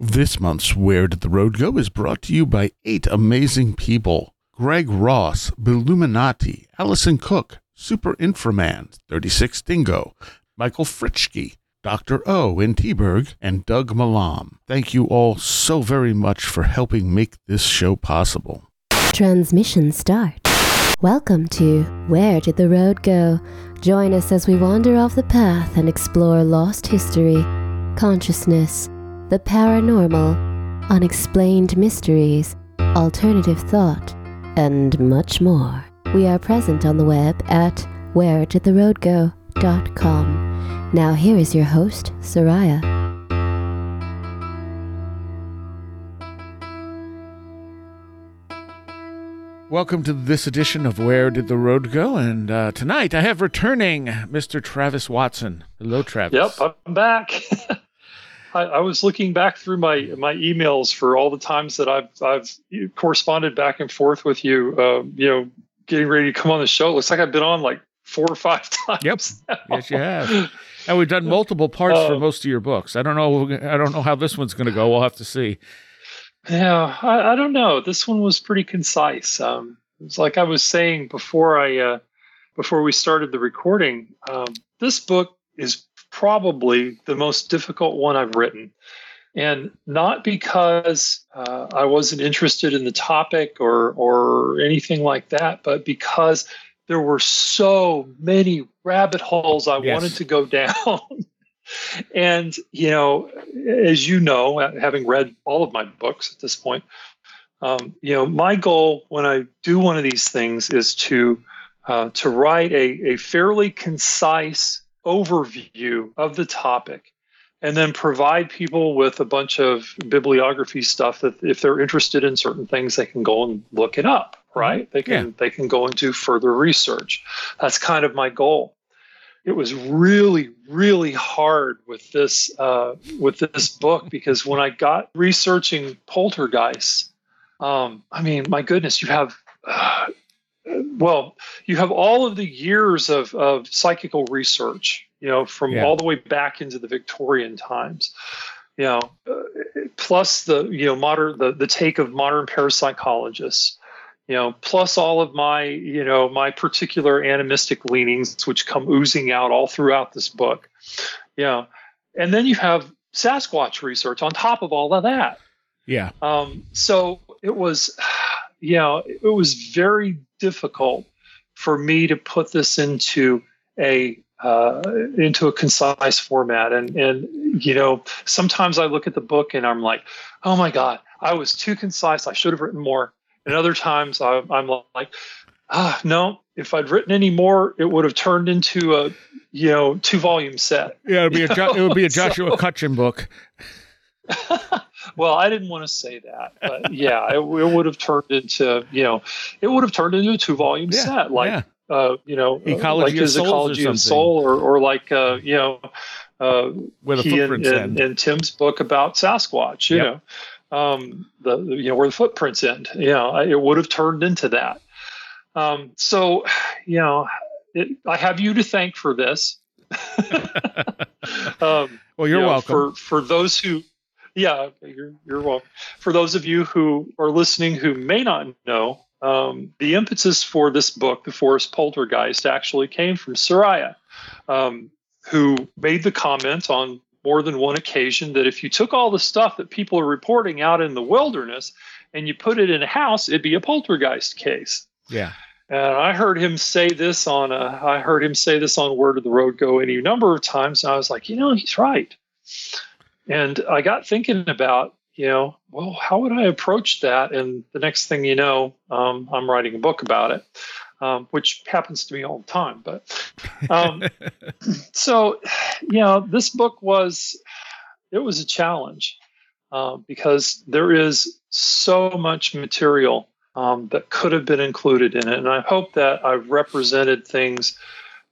This month's Where Did the Road Go is brought to you by eight amazing people Greg Ross, Billuminati, Allison Cook, Super Inframan, 36 Dingo, Michael Fritschke, Dr. O in Teberg, and Doug Malam. Thank you all so very much for helping make this show possible. Transmission start. Welcome to Where Did the Road Go? Join us as we wander off the path and explore lost history, consciousness, the paranormal, unexplained mysteries, alternative thought, and much more. We are present on the web at wheredidtheroadgo.com. Now here is your host, Seriah. Welcome to this edition of Where Did the Road Go? And uh, tonight I have returning Mr. Travis Watson. Hello, Travis. Yep, I'm back. I, I, was looking back through my my emails for all the times that I've I've corresponded back and forth with you. Uh, you know, getting ready to come on the show. It looks like I've been on like four or five times. Yep. Now. Yes, you have. And we've done multiple parts for most of your books. I don't know. I don't know how this one's going to go. We'll have to see. Yeah, I, I, don't know. This one was pretty concise. Um, it's like I was saying before I uh, before we started the recording. Um, this book is probably the most difficult one I've written, and not because uh, I wasn't interested in the topic or or anything like that, but because there were so many rabbit holes I yes. wanted to go down. and you know, as you know, having read all of my books at this point, um, you know, my goal when I do one of these things is to uh, to write a, a fairly concise overview of the topic and then provide people with a bunch of bibliography stuff that if they're interested in certain things they can go and look it up right they can yeah. they can go and do further research that's kind of my goal it was really really hard with this uh, with this book because when I got researching poltergeists, um, I mean, my goodness, you have. Uh, well, you have all of the years of, of psychical research, you know, from yeah. all the way back into the Victorian times, you know, uh, plus the, you know, modern, the, the take of modern parapsychologists, you know, plus all of my, you know, my particular animistic leanings, which come oozing out all throughout this book. You know, and then you have Sasquatch research on top of all of that. Yeah. Um, so it was, you know, it was very difficult for me to put this into a uh, into a concise format. And and you know, sometimes I look at the book and I'm like, oh my god, I was too concise. I should have written more. And other times I, I'm like, ah, no, if I'd written any more, it would have turned into a, you know, two volume set. Yeah, it'd be a, it would be a Joshua so, Cutchin book. well, I didn't want to say that, but yeah, it, it, would have turned into, you know, it would have turned into a two volume yeah, set, like, yeah. Uh, you know, ecology like his ecology of soul, or, or like, uh, you know, uh, Where the he and, and, and, Tim's book about Sasquatch, you yep. know um, the you know where the footprints end. You know, it would have turned into that. Um, so, you know, it, I have you to thank for this. um, well, you're you know, welcome. For for those who, yeah, you're you're welcome. For those of you who are listening who may not know, um, the impetus for this book, The Forest Poltergeist, actually came from Seriah, um, who made the comment on more than one occasion that if you took all the stuff that people are reporting out in the wilderness and you put it in a house, it'd be a poltergeist case. Yeah. And I heard him say this on a, I heard him say this on Where Did the Road Go any number of times. And I was like, you know, he's right. And I got thinking about, you know, well, how would I approach that? And the next thing you know, um, I'm writing a book about it um, which happens to me all the time. But um, so, you know, this book was it was a challenge uh, because there is so much material um, that could have been included in it, and I hope that I've represented things.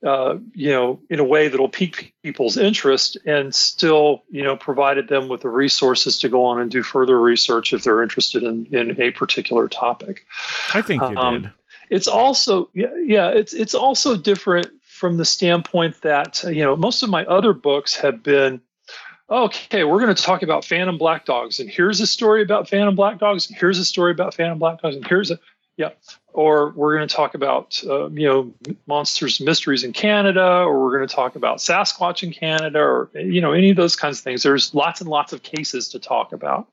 Uh, you know, in a way that'll pique people's interest and still, you know, provided them with the resources to go on and do further research if they're interested in, in a particular topic. I think you um, did it's also yeah, yeah it's it's also different from the standpoint that you know most of my other books have been okay, we're going to talk about phantom black dogs, and here's a story about phantom black dogs, and here's a story about phantom black dogs, and here's a yeah. Or we're going to talk about uh, you know monsters mysteries in Canada, or we're going to talk about Sasquatch in Canada, or you know any of those kinds of things. There's lots and lots of cases to talk about.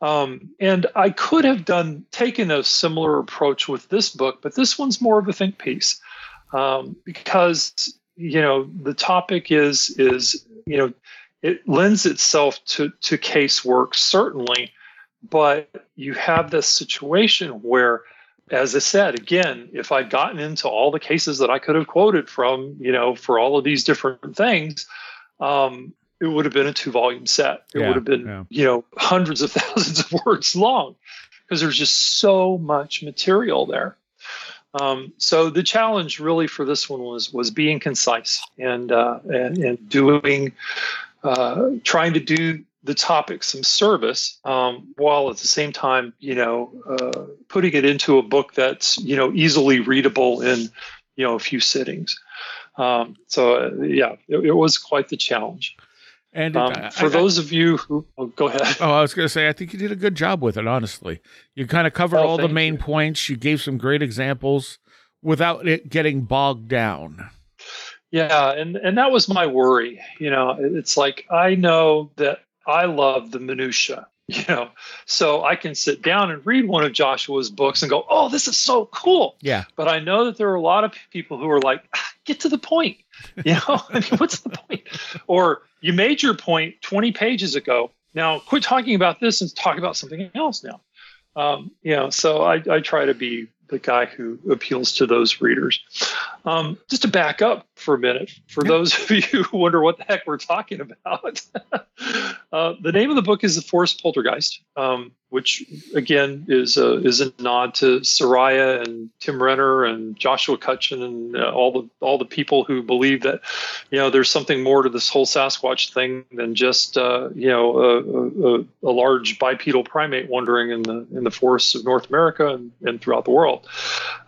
Um, and I could have done taken a similar approach with this book, but this one's more of a think piece um, because you know the topic is is you know it lends itself to to case work certainly, but you have this situation where as I said, again, if I'd gotten into all the cases that I could have quoted from, you know, for all of these different things, um, it would have been a two volume set. It Yeah, would have been, yeah. you know, hundreds of thousands of words long because there's just so much material there. Um, so the challenge really for this one was was being concise and uh, and, and doing uh, trying to do the topic some service um, while at the same time you know uh, putting it into a book that's you know easily readable in you know a few sittings. Um, so uh, yeah, it, it was quite the challenge. And Um, I- for I- those of you who oh, go ahead. Oh, I was going to say, I think you did a good job with it, honestly. You kind of covered Oh, all the main you. points. You gave some great examples without it getting bogged down. Yeah, and and that was my worry. You know, it's like I know that I love the minutia. You know, so I can sit down and read one of Joshua's books and go, "Oh, this is so cool." Yeah. But I know that there are a lot of people who are like, "Ah, "Get to the point." You know, I mean, what's the point? Or you made your point 20 pages ago. Now, quit talking about this and talk about something else now. Um, you know, so I, I try to be the guy who appeals to those readers. Um, just to back up for a minute, for Yeah. those of you who wonder what the heck we're talking about, uh, the name of the book is The Forest Poltergeist, um, which again is a, is a nod to Seriah and Tim Renner and Joshua Cutchin and uh, all the all the people who believe that you know there's something more to this whole Sasquatch thing than just uh, you know a, a, a large bipedal primate wandering in the in the forests of North America and, and throughout the world.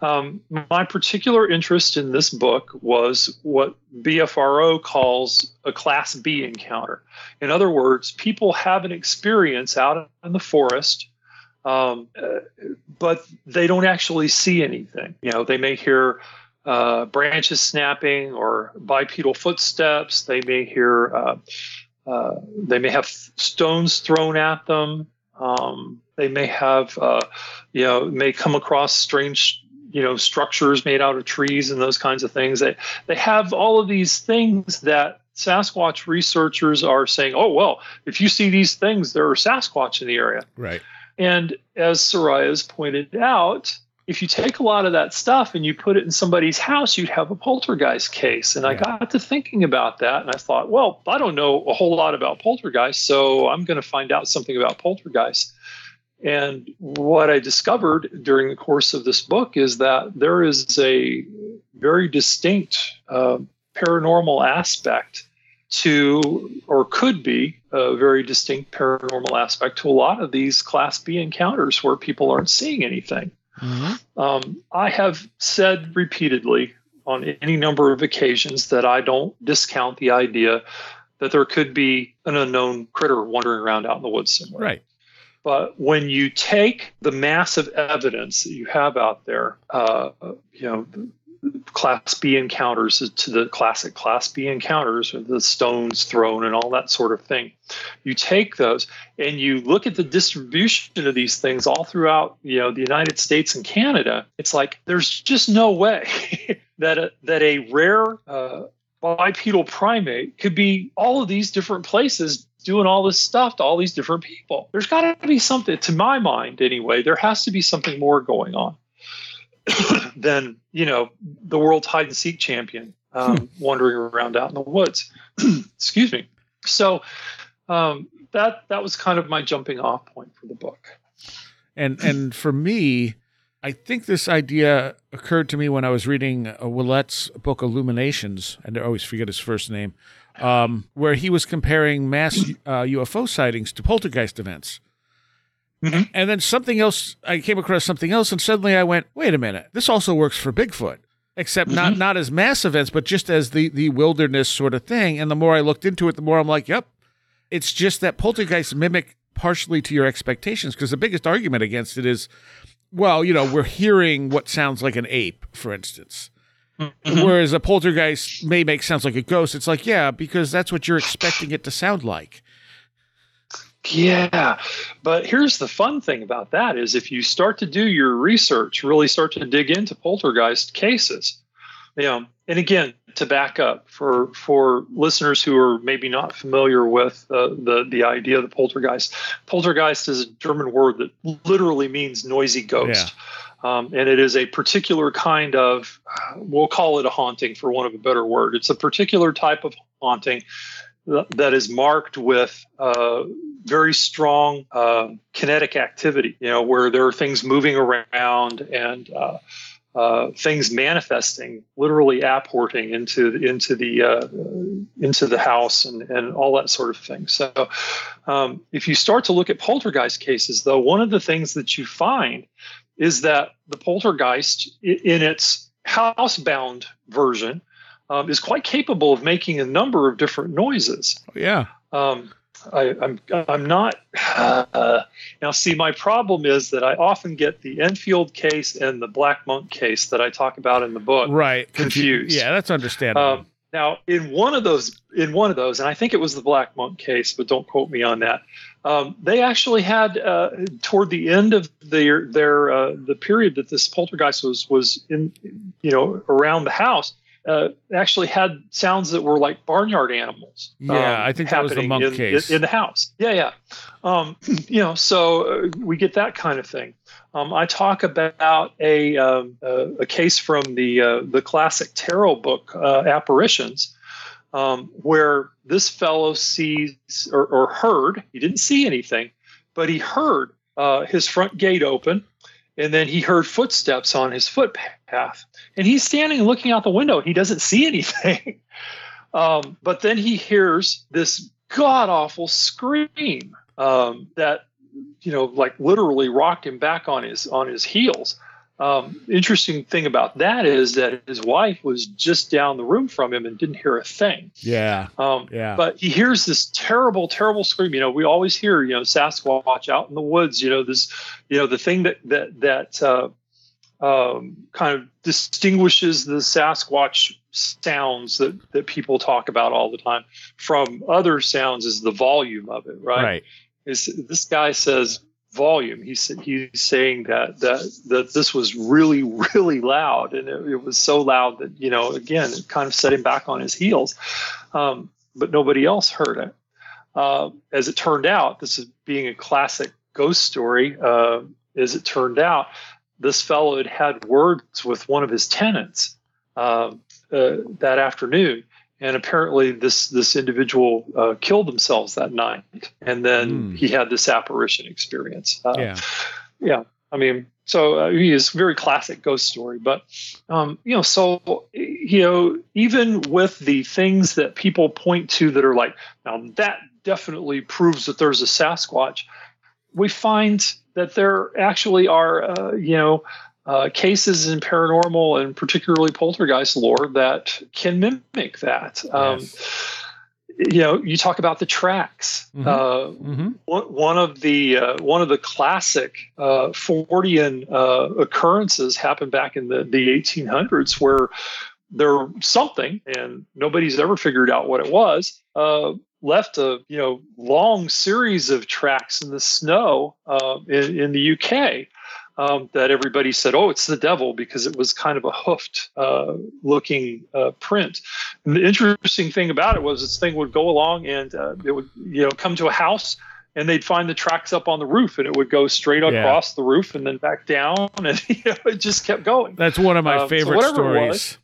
Um, my particular interest in this book was what BFRO calls a Class B encounter. In other words, people have an experience out in the forest, um, but they don't actually see anything. You know, they may hear uh, branches snapping or bipedal footsteps. They may hear, uh, uh, they may have stones thrown at them. Um, they may have, uh, you know, may come across strange, you know, structures made out of trees and those kinds of things. They they have all of these things that Sasquatch researchers are saying, oh well, if you see these things, there are Sasquatch in the area. Right. And as Seriah's pointed out, if you take a lot of that stuff and you put it in somebody's house, you'd have a poltergeist case. And I got to thinking about that and I thought, well, I don't know a whole lot about poltergeist, so I'm going to find out something about poltergeist. And what I discovered during the course of this book is that there is a very distinct uh, paranormal aspect to, or could be, a very distinct paranormal aspect to a lot of these Class B encounters where people aren't seeing anything. Mm-hmm. Um, I have said repeatedly on any number of occasions that I don't discount the idea that there could be an unknown critter wandering around out in the woods somewhere. Right. But when you take the massive evidence that you have out there, uh, you know, Class B encounters to the classic Class B encounters, the stones thrown and all that sort of thing, you take those and you look at the distribution of these things all throughout, you know, the United States and Canada. It's like there's just no way that a, that a rare uh, bipedal primate could be all of these different places doing all this stuff to all these different people. There's got to be something, to my mind anyway, there has to be something more going on than, you know, the world's hide and seek champion um, wandering around out in the woods. Excuse me. So um, that that was kind of my jumping off point for the book. And and for me, I think this idea occurred to me when I was reading uh, Ouellet's book Illuminations, and I always forget his first name, um, where he was comparing mass uh, UFO sightings to poltergeist events. Mhm. And then something else, I came across something else, and suddenly I went, "Wait a minute! This also works for Bigfoot." Except not not as mass events, but just as the the wilderness sort of thing. And the more I looked into it, the more I'm like, "Yep, It's just that poltergeists mimic partially to your expectations because the biggest argument against it is, well, you know, we're hearing what sounds like an ape, for instance. Mhm. Whereas a poltergeist may make sounds like a ghost. It's like, yeah, because that's what you're expecting it to sound like. Yeah, but here's the fun thing about that is if you start to do your research, really start to dig into poltergeist cases, you know, and again, to back up for for listeners who are maybe not familiar with uh, the the idea of the poltergeist, poltergeist is a German word that literally means noisy ghost. Um, and it is a particular kind of, uh, we'll call it a haunting for want of a better word. It's a particular type of haunting that is marked with uh, very strong uh, kinetic activity, you know, where there are things moving around and uh, uh, things manifesting, literally apporting into into the uh, into the house and and all that sort of thing. So, um, if you start to look at poltergeist cases, though, one of the things that you find is that the poltergeist, in its housebound version, um, is quite capable of making a number of different noises. Yeah. Um, I, I'm I'm not uh, now. See, my problem is that I often get the Enfield case and the Black Monk case that I talk about in the book. Right. Confused. Yeah, that's understandable. Um, now, in one of those, in one of those, and I think it was the Black Monk case, but don't quote me on that. Um, they actually had uh, toward the end of their their uh, the period that this poltergeist was was in, you know, around the house. Uh, actually had sounds that were like barnyard animals. Yeah, um, I think that was the Monk in, case. in, in the house. Yeah, yeah. Um, you know, so uh, we get that kind of thing. Um, I talk about a um, uh, a case from the uh, the classic Tyrrell book uh, apparitions, um, where this fellow sees or, or heard. He didn't see anything, but he heard uh, his front gate open, and then he heard footsteps on his footpath, and he's standing looking out the window. He doesn't see anything, um, but then he hears this god awful scream um, that you know like literally rocked him back on his on his heels um, interesting thing about that is that his wife was just down the room from him and didn't hear a thing yeah. um, Yeah. but he hears this terrible terrible scream you know we always hear you know sasquatch out in the woods you know this you know the thing that that that uh, um, kind of distinguishes the sasquatch sounds that that people talk about all the time from other sounds is the volume of it right, right. is this guy says volume. He's he's saying that that that this was really really loud and it, it was so loud that you know again it kind of set him back on his heels. Um, but nobody else heard it. Uh, as it turned out this is being a classic ghost story uh, as it turned out this fellow had had words with one of his tenants uh, uh, that afternoon and apparently this this individual uh, killed themselves that night and then Hmm. he had this apparition experience uh, Yeah. yeah i mean so uh, he is very classic ghost story but um, you know so you know even with the things that people point to that are like now that definitely proves that there's a sasquatch we find that there actually are uh, you know uh, cases in paranormal and particularly poltergeist lore that can mimic that um, Yes. you know you talk about the tracks Mhm. uh, Mm-hmm. one of the uh, one of the classic uh, Fortean uh, occurrences happened back in the, the 1800s, where there something and nobody's ever figured out what it was. Uh, left a you know long series of tracks in the snow uh, in, in the UK. Um, that everybody said, "Oh, it's the devil," because it was kind of a hoofed uh, looking uh, print. And the interesting thing about it was this thing would go along and uh, it would you know come to a house and they'd find the tracks up on the roof and it would go straight Yeah. across the roof and then back down and you know, it just kept going. That's one of my Um, so favorite it stories.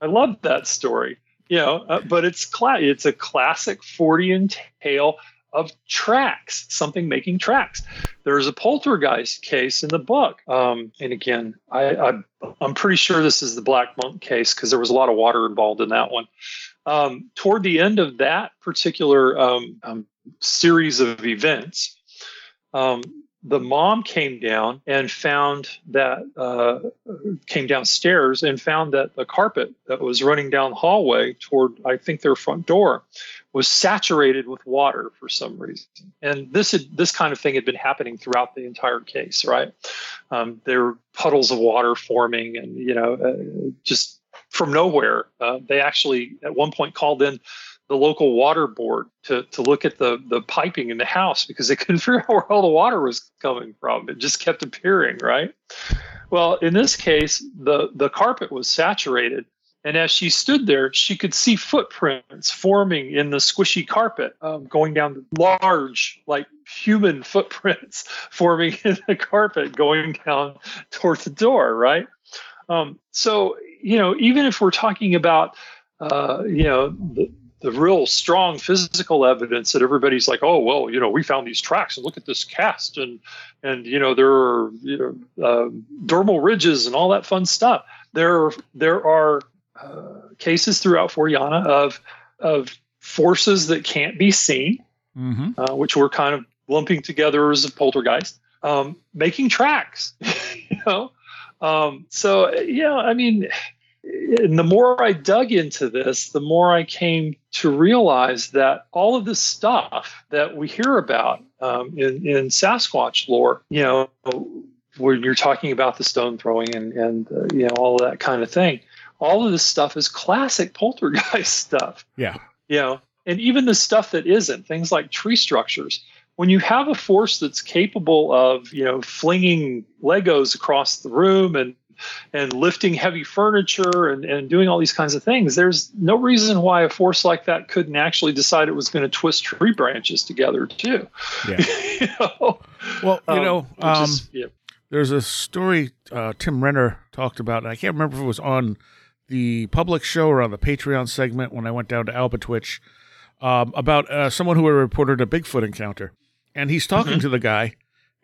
I love that story. You know, uh, but it's cla- it's a classic Fortean tale of tracks, something making tracks. There's a poltergeist case in the book, um, and again, I, I I'm pretty sure this is the Black Monk case because there was a lot of water involved in that one. Um, toward the end of that particular um, um, series of events, um, the mom came down and found that uh, came downstairs and found that the carpet that was running down the hallway toward I think their front door was saturated with water for some reason. And this had, this kind of thing had been happening throughout the entire case, right? Um, there were puddles of water forming, and you know, uh, just from nowhere, uh, they actually at one point called in the local water board to, to look at the, the piping in the house because they couldn't figure out where all the water was coming from. It just kept appearing, right? Well, in this case, the, the carpet was saturated. And as she stood there, she could see footprints forming in the squishy carpet, um, going down large, like human footprints forming in the carpet, going down toward the door, right? Um, so, you know, even if we're talking about, uh, you know, the, the real strong physical evidence that everybody's like, oh well, you know, we found these tracks and look at this cast and and you know there are you know uh, dermal ridges and all that fun stuff. There there are cases throughout Forteana of of forces that can't be seen, mm-hmm. uh, which we're kind of lumping together as a poltergeist, um, making tracks. you know, um, so yeah, I mean and the more I dug into this, the more I came to realize that all of this stuff that we hear about um, in, in Sasquatch lore, you know, when you're talking about the stone throwing and, and uh, you know, all that kind of thing, all of this stuff is classic poltergeist stuff. Yeah. You know, and even the stuff that isn't, things like tree structures. When you have a force that's capable of, you know, flinging Legos across the room and and lifting heavy furniture and, and doing all these kinds of things. There's no reason why a force like that couldn't actually decide it was going to twist tree branches together too. Yeah. you know? Well, you um, know, um, is, yeah. there's a story uh, Tim Renner talked about. And I can't remember if it was on the public show or on the Patreon segment when I went down to Albatwitch um, about uh, someone who had reported a Bigfoot encounter. And he's talking mm-hmm. to the guy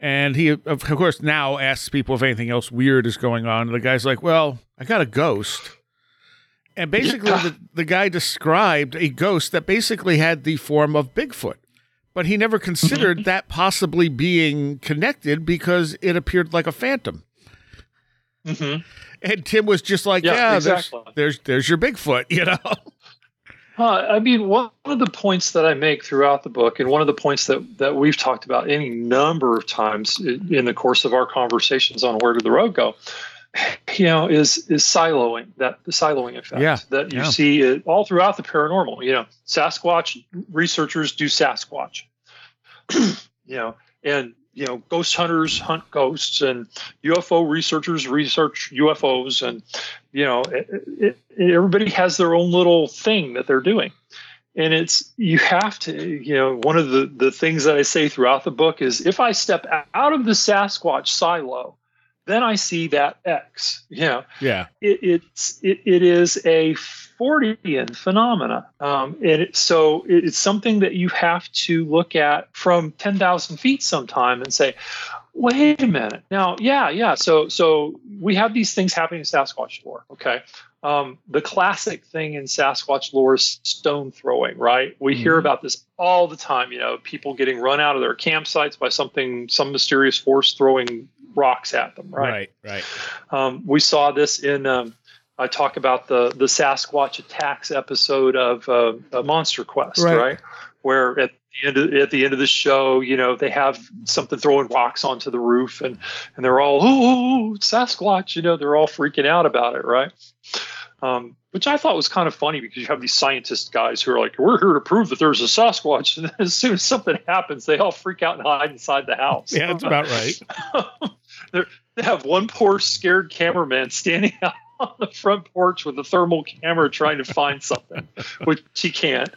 and he, of course, now asks people if anything else weird is going on. And the guy's like, Well, I got a ghost. And basically, the, the guy described a ghost that basically had the form of Bigfoot. But he never considered mm-hmm. that possibly being connected because it appeared like a phantom. Mm-hmm. And Tim was just like, "Yeah, yeah exactly. there's, there's there's your Bigfoot," you know. Uh, I mean, one of the points that I make throughout the book, and one of the points that, that we've talked about any number of times in the course of our conversations on where did the road go, you know, is is siloing that the siloing effect yeah, that you yeah. see it all throughout the paranormal. You know, Sasquatch researchers do Sasquatch. you know, and you know, ghost hunters hunt ghosts, and UFO researchers research UFOs, and you know, it, it, everybody has their own little thing that they're doing. And it's you have to, you know, one of the the things that I say throughout the book is if I step out of the Sasquatch silo, then I see that X. You know, yeah, it, it's it, it is a Fortean phenomena, um, and it, so it's something that you have to look at from ten thousand feet sometime and say, wait a minute. Now, yeah, yeah. So so we have these things happening in Sasquatch lore. Okay. Um, the classic thing in Sasquatch lore is stone throwing, right? We mm-hmm. hear about this all the time. You know, people getting run out of their campsites by something, some mysterious force throwing rocks at them, right? Right, right. Um, we saw this in. Um, I talk about the the Sasquatch attacks episode of uh, Monster Quest, right? right? Where at the end of, at the end of the show, you know, they have something throwing rocks onto the roof, and and they're all oh Sasquatch, you know, they're all freaking out about it, right? Um, which I thought was kind of funny because you have these scientist guys who are like, "We're here to prove that there's a Sasquatch," and as soon as something happens, they all freak out and hide inside the house. Yeah, that's about right. they have one poor scared cameraman standing out on the front porch with a thermal camera trying to find something, which he can't.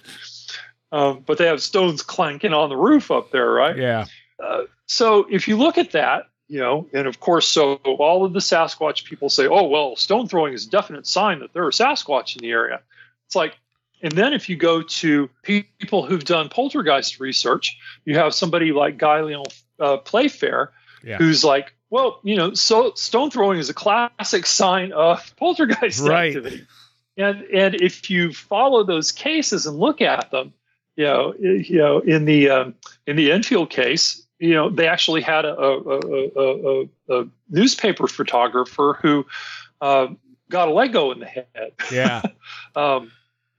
Um, but they have stones clanking on the roof up there, right? Yeah. Uh, so if you look at that, you know, and of course, so all of the Sasquatch people say, oh, well, stone throwing is a definite sign that there are Sasquatch in the area. It's like, and then if you go to people who've done poltergeist research, you have somebody like Guy Lyon uh, Playfair, yeah. who's like, well, you know, so stone throwing is a classic sign of poltergeist right. activity. And and if you follow those cases and look at them, you know, you know, in the um, in the Enfield case, you know, they actually had a, a, a, a newspaper photographer who uh, got a Lego in the head. Yeah. um,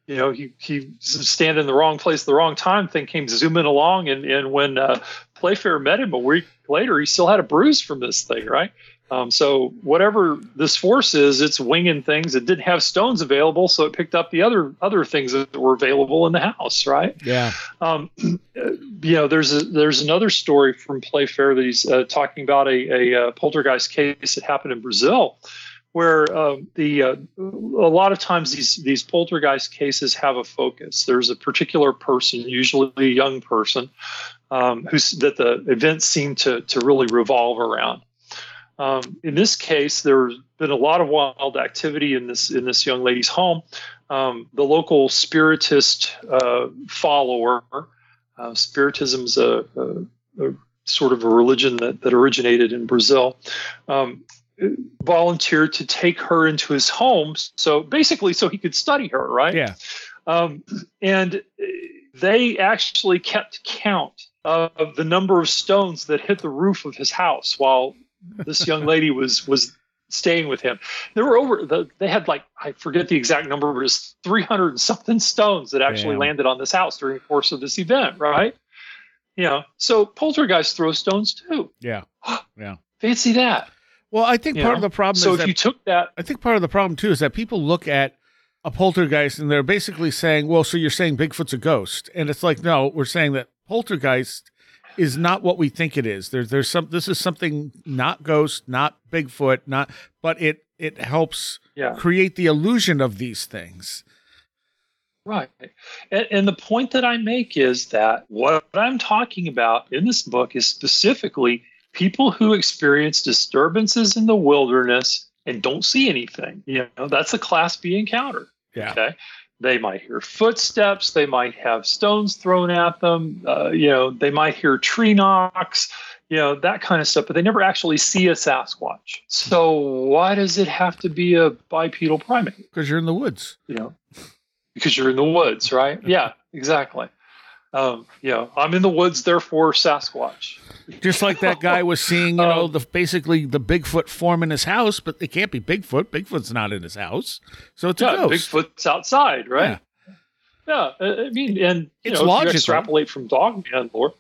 you know, he he stand in the wrong place at the wrong time. Thing came zooming along, and and when uh, Playfair met him a week later, he still had a bruise from this thing, right? Um, so whatever this force is, it's winging things. It didn't have stones available, so it picked up the other other things that were available in the house, right? Yeah. Um, you know, there's a, there's another story from Playfair that he's uh, talking about a, a, uh, poltergeist case that happened in Brazil, where uh, the uh, a lot of times these these poltergeist cases have a focus. There's a particular person, usually a young person, um, who's that the events seem to to really revolve around. Um, in this case, there's been a lot of wild activity in this in this young lady's home. Um, the local spiritist uh, follower, uh, spiritism is a, a, a, sort of a religion that, that originated in Brazil, um, volunteered to take her into his home. So basically, so he could study her, right? Yeah. Um, and they actually kept count of the number of stones that hit the roof of his house while this young lady was was staying with him. There were over the, they had like I forget the exact number, but it's three hundred something stones that actually Damn. landed on this house during the course of this event, right? You know, so poltergeists throw stones too. Yeah, yeah. Fancy that. Well, I think you part know? of the problem. So if you took that, I think part of the problem too is that people look at a poltergeist and they're basically saying, "Well, so you're saying Bigfoot's a ghost?" And it's like, no, we're saying that poltergeist is not what we think it is. There's there's some this is something not ghost, not Bigfoot, not but it it helps yeah. create the illusion of these things. Right. And, and, the point that I make is that what I'm talking about in this book is specifically people who experience disturbances in the wilderness and don't see anything. You know, that's a class B encounter. Yeah. Okay. They might hear footsteps. They might have stones thrown at them. Uh, you know, they might hear tree knocks. You know that kind of stuff, but they never actually see a Sasquatch. So why does it have to be a bipedal primate? Because you're in the woods. You know, because you're in the woods, right? yeah, exactly. Um, you know, I'm in the woods, therefore Sasquatch. Just like that guy was seeing, you know, um, the basically the Bigfoot form in his house, but it can't be Bigfoot. Bigfoot's not in his house, so it's yeah, a ghost. Bigfoot's outside, right? Yeah, yeah I mean, and you it's know, logical. if you extrapolate from Dogman lore,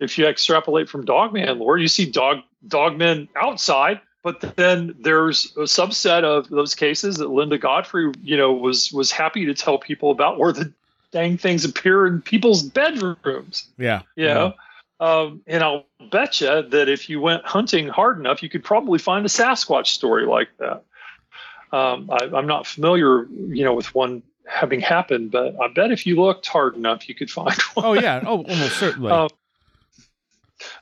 if you extrapolate from Dogman lore, you see dog dogmen outside, but then there's a subset of those cases that Linda Godfrey, you know, was was happy to tell people about where the dang things appear in people's bedrooms. Yeah, you know. Yeah um, and I'll bet you that if you went hunting hard enough, you could probably find a Sasquatch story like that. Um, I, am not familiar, you know, with one having happened, but I bet if you looked hard enough, you could find one. Oh yeah, oh almost certainly. Um,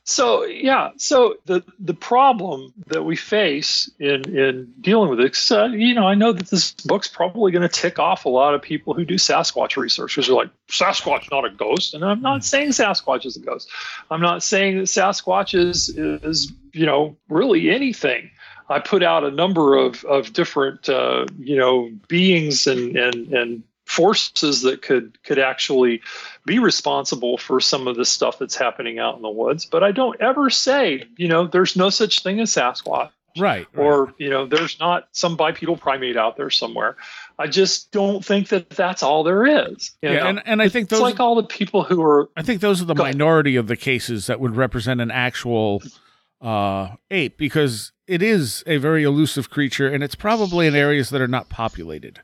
so yeah, so the the problem that we face in in dealing with it, uh, you know, I know that this book's probably going to tick off a lot of people who do Sasquatch research because they're like, Sasquatch not a ghost, and I'm not saying Sasquatch is a ghost. I'm not saying that Sasquatch is is you know really anything. I put out a number of of different uh, you know beings and and and forces that could could actually be responsible for some of the stuff that's happening out in the woods. But i don't ever say you know there's no such thing as sasquatch. Right, or you know there's not some bipedal primate out there somewhere. I just don't think that that's all there is. Yeah and, and i think those it's like all the people who are i think those are the minority ahead. of the cases that would represent an actual uh, ape because it is a very elusive creature and it's probably in areas that are not populated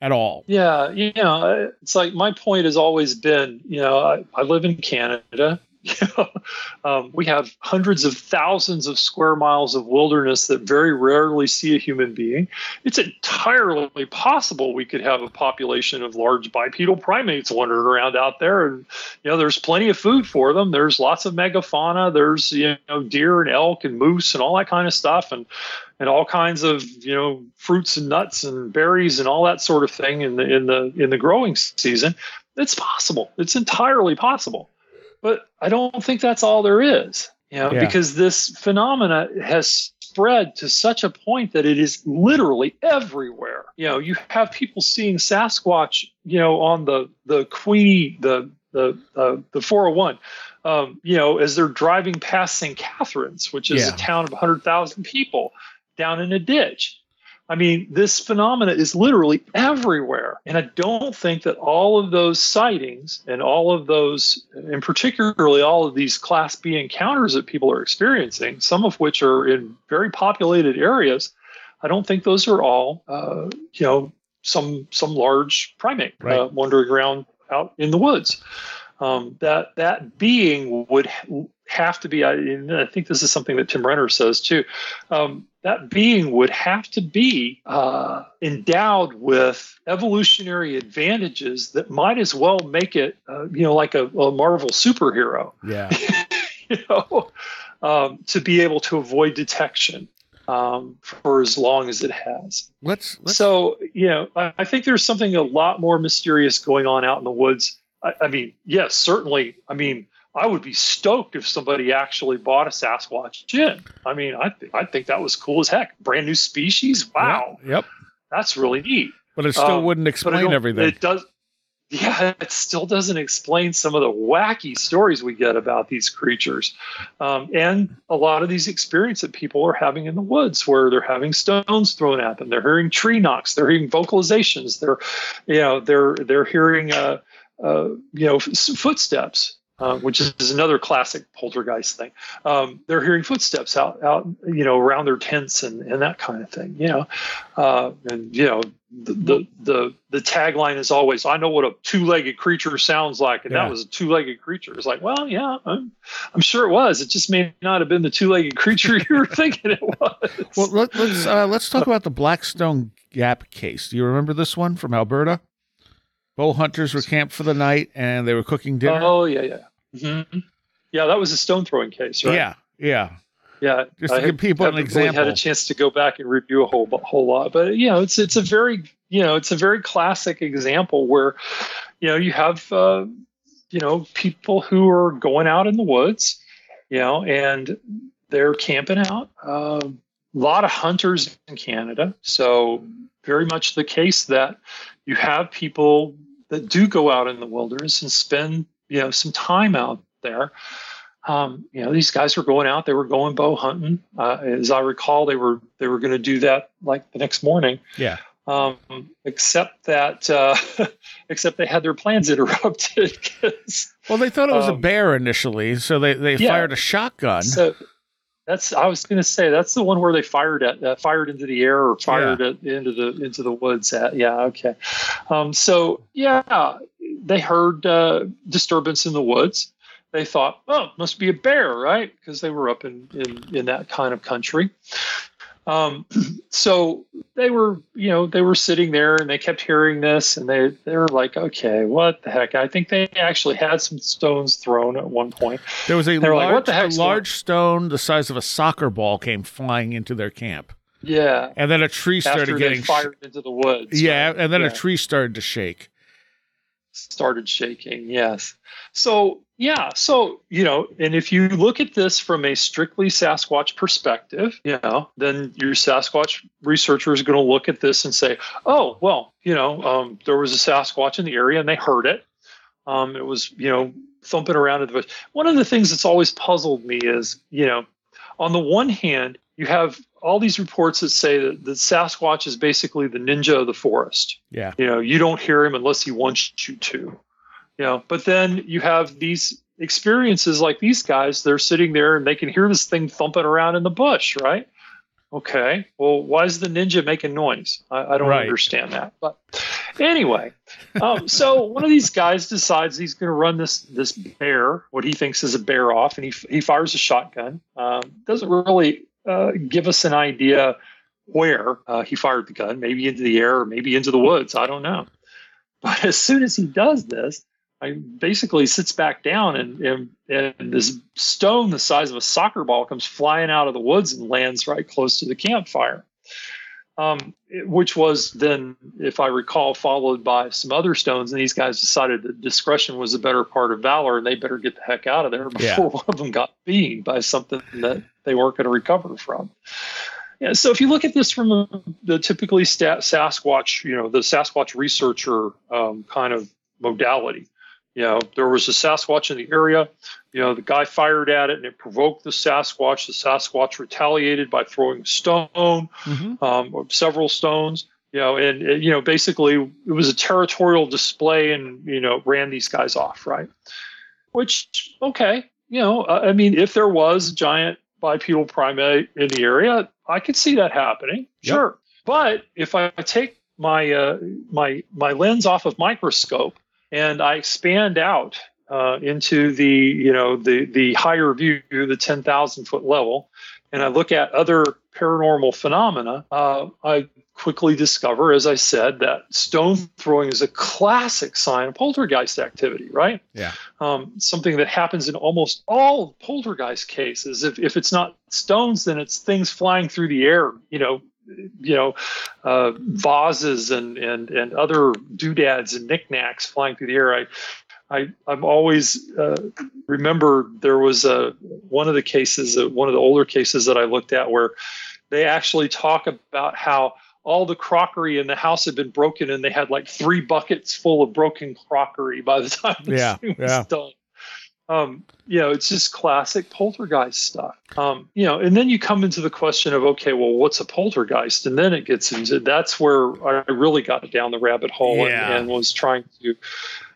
at all. Yeah, you know, it's like my point has always been, you know, I, I live in Canada. um, we have hundreds of thousands of square miles of wilderness that very rarely see a human being. It's entirely possible we could have a population of large bipedal primates wandering around out there, and you know, there's plenty of food for them. There's lots of megafauna. There's you know, deer and elk and moose and all that kind of stuff, and and all kinds of you know fruits and nuts and berries and all that sort of thing in the in the in the growing season. It's possible. It's entirely possible. But I don't think that's all there is, you know, yeah. because this phenomena has spread to such a point that it is literally everywhere. You know, you have people seeing Sasquatch, you know, on the the Queenie, the the uh, the 401, um, you know, as they're driving past St. Catharines, which is yeah. a town of 100,000 people, down in a ditch. I mean, this phenomena is literally everywhere. And I don't think that all of those sightings and all of those, and particularly all of these Class B encounters that people are experiencing, some of which are in very populated areas, I don't think those are all, uh, you know, some some large primate Right. uh, wandering around out in the woods. Um, that that being would have to be. I, I think this is something that Tim Renner says too. Um, that being would have to be uh, endowed with evolutionary advantages that might as well make it, uh, you know, like a, a Marvel superhero Yeah. you know, um, to be able to avoid detection um, for as long as it has. Let's let's So, you know, I, I think there's something a lot more mysterious going on out in the woods. I, I mean, yes, certainly. I mean, I would be stoked if somebody actually bought a Sasquatch gin. I mean, I, th- I think that was cool as heck. Brand new species. Wow, Yep. that's really neat. But it still Um, wouldn't explain everything. It does. Yeah, it still doesn't explain some of the wacky stories we get about these creatures, um, and a lot of these experiences that people are having in the woods, where they're having stones thrown at them, they're hearing tree knocks, they're hearing vocalizations, they're, you know, they're they're hearing, uh, uh, you know, footsteps. Uh, which is another classic poltergeist thing. Um, they're hearing footsteps out, out, you know, around their tents and, and that kind of thing. You know, uh, and you know, the, the the the tagline is always, "I know what a two-legged creature sounds like," and Yeah. that was a two-legged creature. It's like, well, yeah, I'm, I'm sure it was. It just may not have been the two-legged creature you were thinking it was. well, let, let's uh, let's talk about the Blackstone Gap case. Do you remember this one from Alberta? Bow hunters were camped for the night and they were cooking dinner. oh yeah, yeah, Mhm. yeah. That was a stone throwing case, right? Yeah, yeah. Yeah, Just to I give people an haven't really had a chance to go back and review a whole whole lot, but you know, it's it's a very you know it's a very classic example where you know you have uh, you know people who are going out in the woods, you know, and they're camping out. Um, a lot of hunters in Canada, so very much the case that you have people that do go out in the wilderness and spend you know some time out there um, you know these guys were going out they were going bow hunting uh, as i recall they were they were going to do that like the next morning Yeah. um, except that uh, except they had their plans interrupted. Well, they thought it was a Um, bear initially, so they, they yeah. fired a shotgun. so that's i was going to say that's the one where they fired at uh, fired into the air or fired it into the into the woods at yeah okay. Um, so yeah they heard uh, disturbance in the woods. They thought oh must be a bear right? Because they were up in, in in that kind of country um, so they were you know they were sitting there and they kept hearing this and they they were like okay what the heck i think they actually had some stones thrown at one point there was a were like, large, "What the a large stone the size of a soccer ball came flying into their camp. yeah And then a tree started after getting they sh- fired into the woods. Yeah, right? and then Yeah. a tree started to shake. Started shaking. Yes. So yeah. So you know, and if you look at this from a strictly Sasquatch perspective, you know, then your Sasquatch researcher is going to look at this and say, oh, well, you know, um, there was a Sasquatch in the area and they heard it. Um, it was you know thumping around in the bush. One of the things that's always puzzled me is you know, on the one hand, you have all these reports that say that the Sasquatch is basically the ninja of the forest. Yeah. you know you don't hear him unless he wants you to. You know but then you have these experiences like these guys they're sitting there and they can hear this thing thumping around in the bush right? Okay well why is the ninja making noise? I, I don't Right. understand that but anyway um, so one of these guys decides he's going to run this this bear what he thinks is a bear off and he, he fires a shotgun. Um, doesn't really uh, give us an idea where uh, he fired the gun, maybe into the air or maybe into the woods. I don't know. But as soon as he does this, I basically sits back down and, and and this stone the size of a soccer ball comes flying out of the woods and lands right close to the campfire. Um, which was then, if I recall, followed by some other stones, and these guys decided that discretion was a better part of valor, and they better get the heck out of there before Yeah. one of them got beamed by something that they weren't going to recover from. Yeah, so if you look at this from the typically stat, Sasquatch, you know, the Sasquatch researcher um, kind of modality, You know, there was a Sasquatch in the area. You know, the guy fired at it and it provoked the Sasquatch. The Sasquatch retaliated by throwing a stone, Mhm. um, or several stones. You know, and uh, you know, basically, it was a territorial display, and you know, ran these guys off, right? Which, okay, you know, uh, I mean, if there was a giant bipedal primate in the area, I could see that happening. Yep. Sure, but if I take my uh, my my lens off of microscope and I expand out uh, into the you know the the higher view, the ten thousand foot level, and I look at other paranormal phenomena, uh, I quickly discover, as I said, that stone throwing is a classic sign of poltergeist activity. Right? Yeah. Um, something that happens in almost all poltergeist cases. If if it's not stones, then it's things flying through the air. You know, you know, uh, vases and and and other doodads and knickknacks flying through the air. I, I I'm always uh, remember there was a one of the cases, uh, one of the older cases that I looked at where they actually talk about how all the crockery in the house had been broken and they had like three buckets full of broken crockery by the time this Yeah, thing was yeah. done. Um, you know, it's just classic poltergeist stuff. Um, you know, and then you come into the question of, okay, well, what's a poltergeist? And then it gets into that's where I really got down the rabbit hole and, Yeah. and was trying to,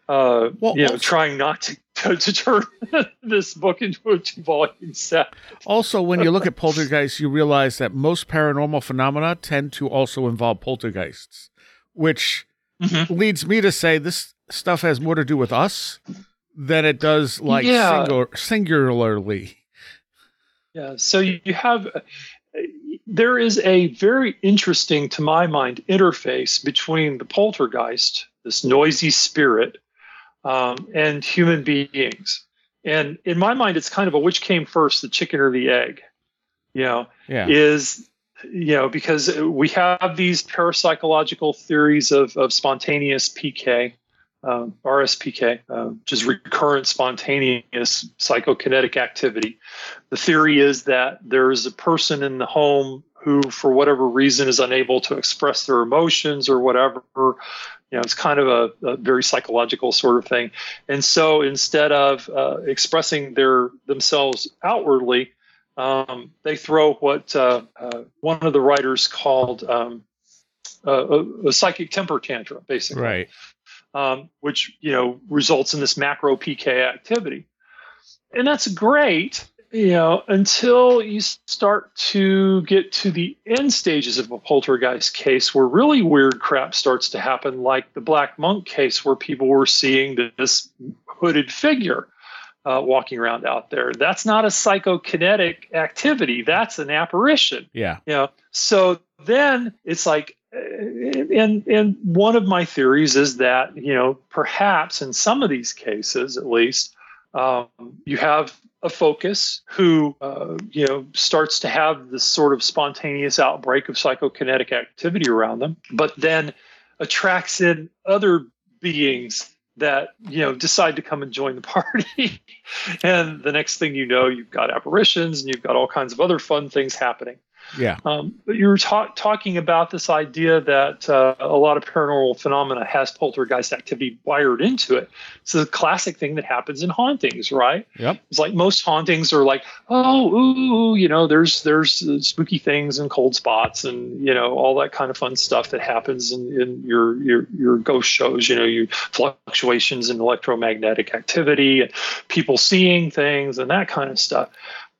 uh, Well, you know, also- trying not to, to, to turn this book into a two volume set. Also, when you look at poltergeists, you realize that most paranormal phenomena tend to also involve poltergeists, which Mhm. leads me to say this stuff has more to do with us than it does like Yeah. singular, singularly. Yeah. So you have, there is a very interesting, to my mind, interface between the poltergeist, this noisy spirit, um, and human beings. And in my mind, it's kind of a which came first, the chicken or the egg? You know, Yeah. is you know because we have these parapsychological theories of, of spontaneous PK, um, RSPK, uh, which is recurrent spontaneous psychokinetic activity. The theory is that there is a person in the home who, for whatever reason, is unable to express their emotions or whatever. You know, it's kind of a, a very psychological sort of thing. And so instead of uh, expressing their themselves outwardly, um, they throw what uh, uh, one of the writers called um, a, a psychic temper tantrum, basically Right. Um, which you know results in this macro PK activity, and that's great, you know, until you start to get to the end stages of a poltergeist case, where really weird crap starts to happen, like the Black Monk case, where people were seeing this hooded figure. Uh, walking around out there. That's not a psychokinetic activity. That's an apparition Yeah. you know so then it's like and and one of my theories is that you know perhaps in some of these cases at least um, you have a focus who uh, you know starts to have this sort of spontaneous outbreak of psychokinetic activity around them but then attracts in other beings that you know decide to come and join the party. And the next thing you know you've got apparitions and you've got all kinds of other fun things happening Yeah. um, but you were ta- talking about this idea that uh, a lot of paranormal phenomena has poltergeist activity wired into it. It's a classic thing that happens in hauntings, right? Yep. It's like most hauntings are like, oh, ooh, you know, there's there's uh, spooky things and cold spots and you know all that kind of fun stuff that happens in, in your your your ghost shows. You know, you fluctuations in electromagnetic activity and people seeing things and that kind of stuff.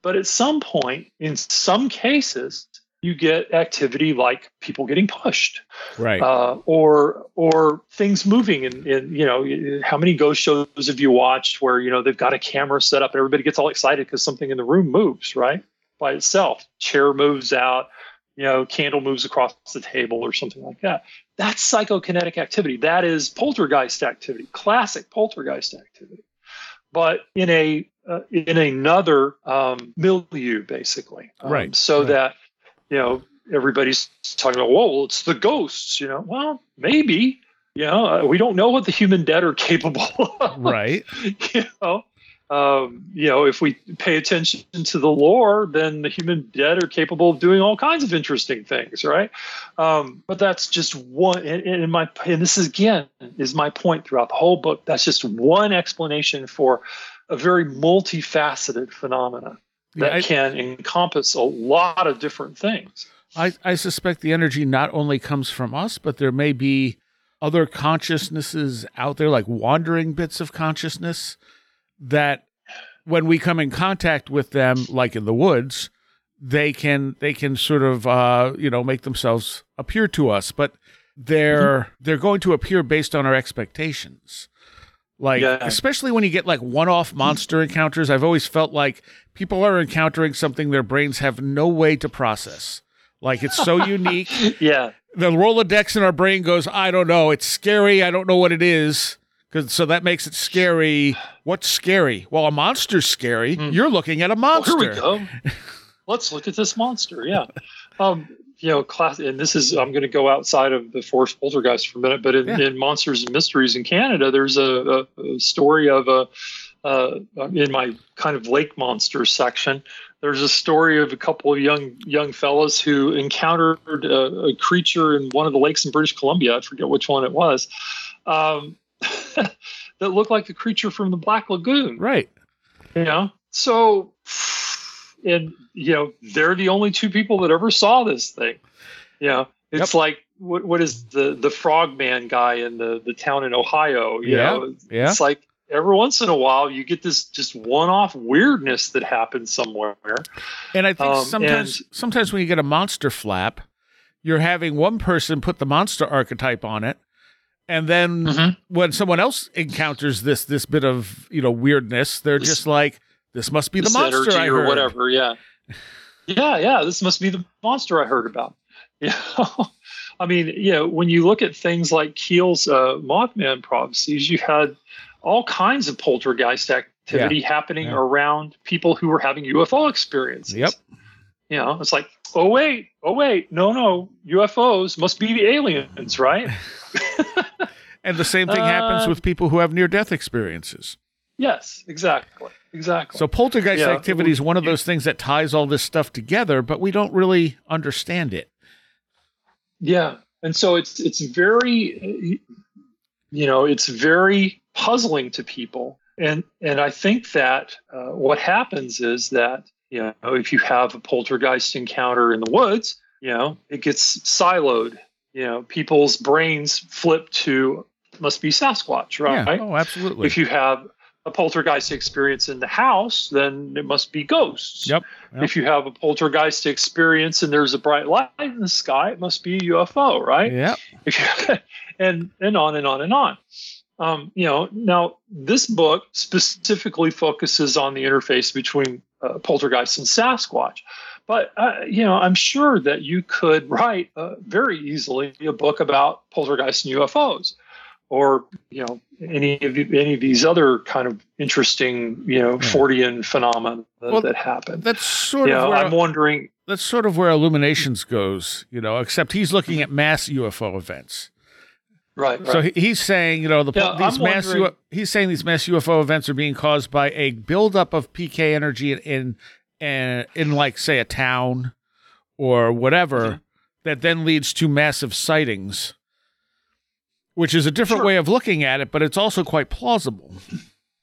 But at some point, in some cases, you get activity like people getting pushed, Right. uh, or or things moving. And, and you know, how many ghost shows have you watched where you know they've got a camera set up and everybody gets all excited because something in the room moves right by itself? Chair moves out, you know, candle moves across the table or something like that. That's psychokinetic activity. That is poltergeist activity, classic poltergeist activity but in a uh, in another um, milieu, basically. Um, Right, So right. that you know everybody's talking about, whoa, well, it's the ghosts. You know, well, maybe. You know, uh, we don't know what the human dead are capable of. right. you know, um, you know, if we pay attention to the lore, then the human dead are capable of doing all kinds of interesting things, right? Um, but that's just one. And, and my and this is again is my point throughout the whole book. That's just one explanation for a very multifaceted phenomena that Yeah, I- can encompass a lot of different things. I, I suspect the energy not only comes from us, but there may be other consciousnesses out there, like wandering bits of consciousness, that when we come in contact with them, like in the woods, they can they can sort of uh, you know make themselves appear to us, but they're they're going to appear based on our expectations. Like Yeah. especially when you get like one-off monster encounters, I've always felt like people are encountering something their brains have no way to process. Like it's so unique. Yeah, The Rolodex in our brain goes, I don't know. It's scary. I don't know what it is. Cause, so that makes it scary. What's scary? Well, a monster's scary. You're looking at a monster. here we go. Let's look at this monster. Yeah. Um, you know, class, and this is, I'm going to go outside of the Forest Poltergeist for a minute, but in, Yeah. in Monsters and Mysteries in Canada, there's a, a, a story of a, uh, in my kind of lake monster section, there's a story of a couple of young young fellows who encountered a, a creature in one of the lakes in British Columbia. I forget which one it was. Um, that looked like the creature from the Black Lagoon Right. you know so and you know they're the only two people that ever saw this thing you know it's like what, what is the the frogman guy in the the town in ohio you Yeah, know yeah. it's like every once in a while you get this just one-off weirdness that happens somewhere And I think Um, sometimes sometimes when you get a monster flap, you're having one person put the monster archetype on it. And then Mhm. when someone else encounters this this bit of, you know, weirdness, they're just like, this must be the this monster I or whatever yeah. Yeah yeah this must be the monster i heard about. Yeah i mean you know when you look at things like keel's uh, mothman prophecies you had all kinds of poltergeist activity happening Yeah. around people who were having ufo experiences. Yep. you know it's like oh wait oh wait no no ufos must be the aliens right? And the same thing happens Uh, with people who have near death experiences. yes exactly exactly So poltergeist Yeah. activity is one of those things that ties all this stuff together, but we don't really understand it. Yeah, and so it's it's very, you know, it's very puzzling to people, and and I think that uh, what happens is that you know if you have a poltergeist encounter in the woods, you know, it gets siloed. You know, people's brains flip to must be Sasquatch, right? Yeah. Oh, absolutely. If you have a poltergeist experience in the house, then it must be ghosts. Yep. Yep. If you have a poltergeist experience and there's a bright light in the sky, it must be a UFO, right? yeah. And and on and on and on. Um, you know, now this book specifically focuses on the interface between uh, poltergeist and Sasquatch, but uh, you know, I'm sure that you could write uh, very easily a book about poltergeist and UFOs, or you know, any of any of these other kind of interesting, you know, Fortean phenomena that, Well, that happen. That's sort You of know, where I'm wondering. that's sort of where Illuminations goes, you know, except he's looking at mass UFO events. Right. right. So he- he's saying, you know, the Yeah, these I'm mass wondering- U- he's saying these mass UFO events are being caused by a buildup of PK energy in in, in, in like say a town or whatever Mm-hmm. that then leads to massive sightings. Which is a different Sure. way of looking at it, but it's also quite plausible.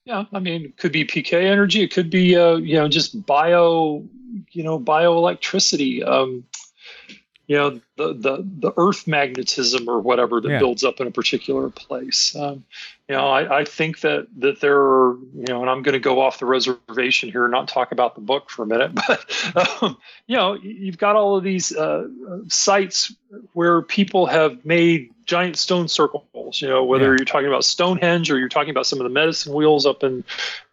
Yeah, I mean, it could be PK energy. It could be, uh, you know, just bio, you know, bioelectricity. Um, you know, the the the Earth magnetism or whatever that Yeah. builds up in a particular place. Um, you know, I, I think that that there are, you know, and I'm going to go off the reservation here and not talk about the book for a minute, but um, you know, you've got all of these uh, sites where people have made giant stone circles. You know, whether Yeah. you're talking about Stonehenge or you're talking about some of the medicine wheels up in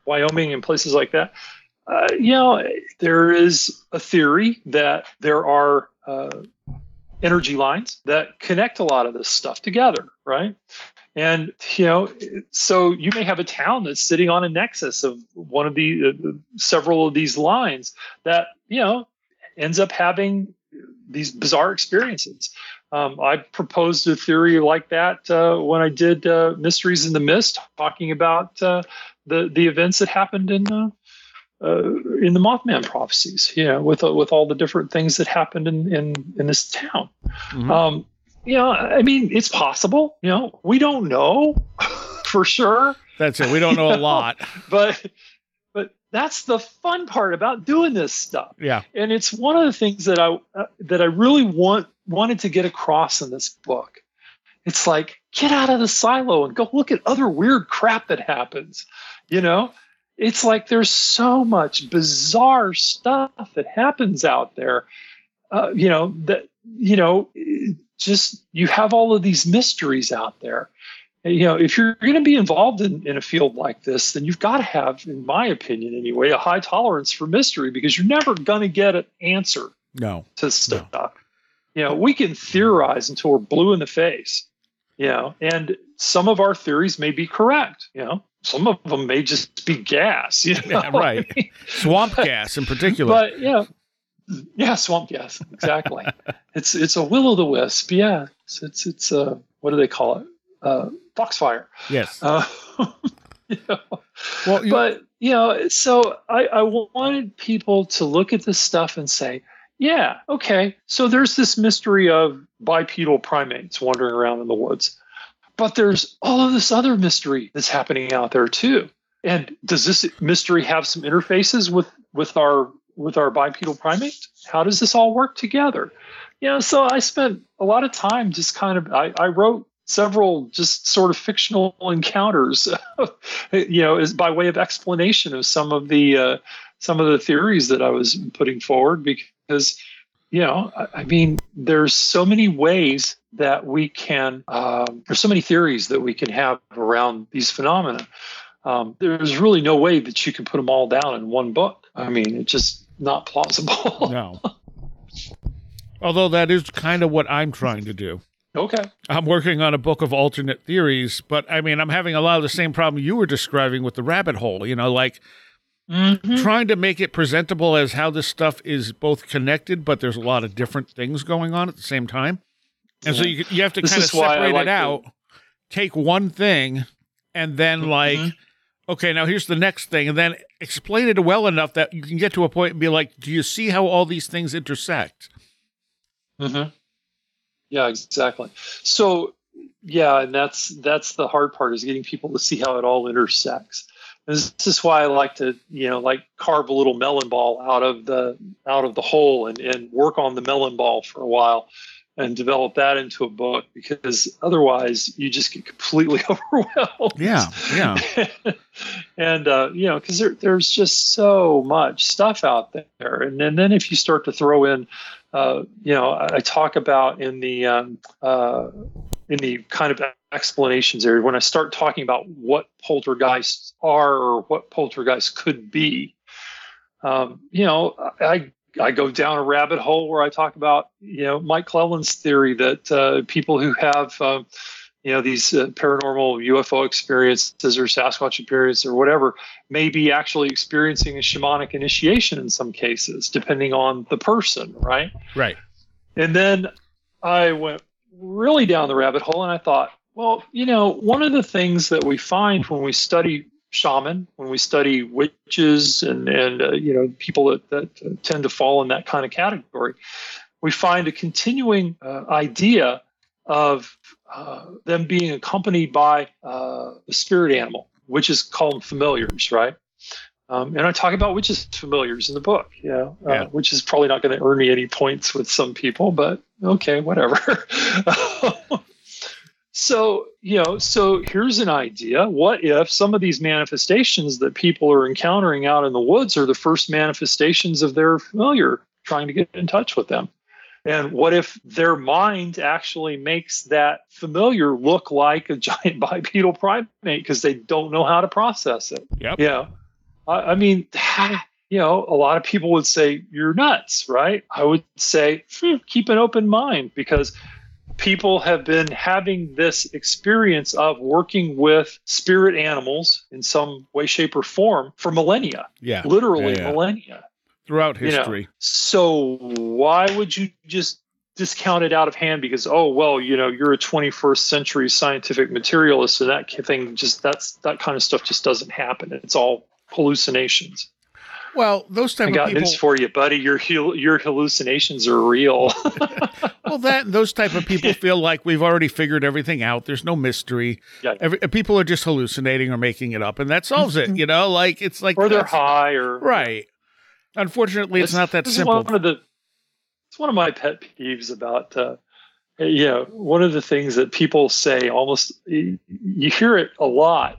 Wyoming and places like that. Uh, you know, there is a theory that there are uh, energy lines that connect a lot of this stuff together, right? And you know, so you may have a town that's sitting on a nexus of one of the uh, several of these lines that you know ends up having these bizarre experiences. Um, I proposed a theory like that uh, when I did uh, Mysteries in the Mist, talking about uh, the the events that happened in the uh, in the Mothman prophecies. You know, with with all the different things that happened in in in this town. Mhm. Um, you know, I mean, it's possible. You know, we don't know for sure, That's it. We don't know a lot. but but that's the fun part about doing this stuff Yeah. and it's one of the things that I uh, that I really want wanted to get across in this book. It's like get out of the silo and go look at other weird crap that happens. You know, it's like there's so much bizarre stuff that happens out there. Uh, you know that you know just you have all of these mysteries out there. You know, if you're going to be involved in, in a field like this, then you've got to have, in my opinion anyway, a high tolerance for mystery because you're never going to get an answer No. to stuff. You know, we can theorize until we're blue in the face. You know, and some of our theories may be correct. You know, some of them may just be gas. You know, Yeah, right. Swamp gas in particular. but yeah, yeah, swamp gas. Exactly. it's it's a will o' the wisp. Yeah, it's it's, it's uh, what do they call it? Uh, foxfire. yes. Uh, you know, Well, you, but you know, so I, I wanted people to look at this stuff and say, yeah, okay, so there's this mystery of bipedal primates wandering around in the woods, but there's all of this other mystery that's happening out there too. And does this mystery have some interfaces with with our with our bipedal primate? How does this all work together? You know, so I spent a lot of time just kind of I, I wrote several just sort of fictional encounters you know, is by way of explanation of some of the uh, some of the theories that I was putting forward because you know, I, mean, there's so many ways that we can. Um, there's so many theories that we can have around these phenomena. Um, there's really no way that you can put them all down in one book. I mean, it's just not plausible. no. Although that is kind of what I'm trying to do. okay. I'm working on a book of alternate theories, but I mean, I'm having a lot of the same problem you were describing with the rabbit hole. You know, like Mhm. trying to make it presentable as how this stuff is both connected, but there's a lot of different things going on at the same time. And so you you have to This kind of is why I separate like it to- out, take one thing, and then like, Mhm. okay, now here's the next thing, and then explain it well enough that you can get to a point and be like, do you see how all these things intersect? Mm-hmm. Yeah, exactly. So, yeah, and that's that's the hard part is getting people to see how it all intersects. This is why I like to, you know, like carve a little melon ball out of the out of the hole and, and work on the melon ball for a while and develop that into a book because otherwise you just get completely overwhelmed. Yeah, yeah. and uh, you know, because there, there's just so much stuff out there, and, and then if you start to throw in, uh, you know, I, I talk about in the um, uh, in the kind of explanations area when I start talking about what poltergeists are or what poltergeists could be. Um, you know, I I go down a rabbit hole where I talk about you know Mike Clelland's theory that uh, people who have um, you know these uh, paranormal UFO experiences or Sasquatch experiences or whatever may be actually experiencing a shamanic initiation in some cases, depending on the person, right? Right. And then I went really down the rabbit hole and I thought, well, you know, one of the things that we find when we study shaman, when we study witches and, and uh, you know, people that, that uh, tend to fall in that kind of category, we find a continuing uh, idea of uh, them being accompanied by uh, a spirit animal, which is called familiars, right? Um, and I talk about witches familiars in the book, you know, uh, Yeah. which is probably not going to earn me any points with some people, but okay, whatever. so, you know, so here's an idea. What if some of these manifestations that people are encountering out in the woods are the first manifestations of their familiar trying to get in touch with them? And what if their mind actually makes that familiar look like a giant bipedal primate because they don't know how to process it? Yep. Yeah. I, I mean, you know, a lot of people would say you're nuts, right? I would say hmm, keep an open mind because people have been having this experience of working with spirit animals in some way, shape, or form for millennia, Yeah. literally Yeah, yeah. millennia. Throughout You know, history. So why would you just discount it out of hand because oh well you know you're a 21st century scientific materialist and that thing just that's that kind of stuff just doesn't happen it's all hallucinations Well, those type i got of people. news for you buddy your your hallucinations are real well, that those type of people feel like we've already figured everything out. There's no mystery. Yeah. Every, people are just hallucinating or making it up, and that solves it. You know, like it's like or they're high or right. Unfortunately, it's, not that simple. One of the, it's one of my pet peeves about, uh, you know, one of the things that people say almost, you hear it a lot.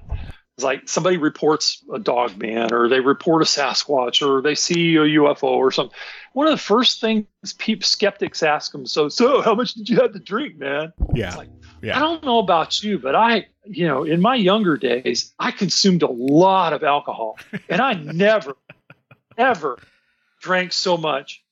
It's like somebody reports a dog man or they report a Sasquatch or they see a UFO or something. One of the first things people, skeptics ask them, so, so how much did you have to drink, man? yeah, It's like, Yeah. I don't know about you, but I, you know, in my younger days, I consumed a lot of alcohol, and I never, ever drank so much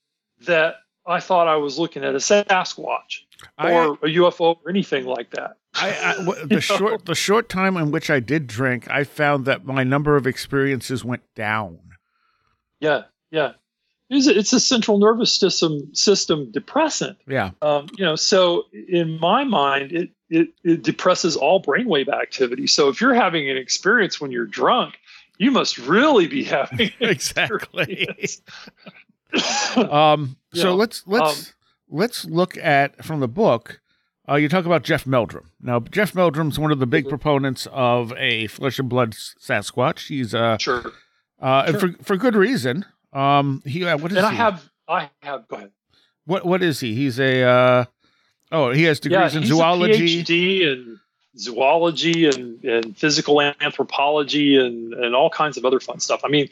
that I thought I was looking at a Sasquatch or a UFO or anything like that. I, I w- You the know? short the short time in which I did drink, I found that my number of experiences went down. Yeah, yeah. It's a, it's a central nervous system system depressant. Yeah, Um, you know, so in my mind, it, it it depresses all brainwave activity. So if you're having an experience when you're drunk, you must really be having exactly. um, so Yeah. let's let's let's look at from the book. Uh, you talk about Jeff Meldrum. Now, Jeff Meldrum's one of the big Mhm. proponents of a flesh and blood Sasquatch. He's uh, sure. uh, and for for good reason. Um, he uh, what is And I he? have I have go ahead. what what is he? He's a uh, oh, he has degrees in he's zoology. A PhD in zoology and, and physical anthropology and, and all kinds of other fun stuff. I mean,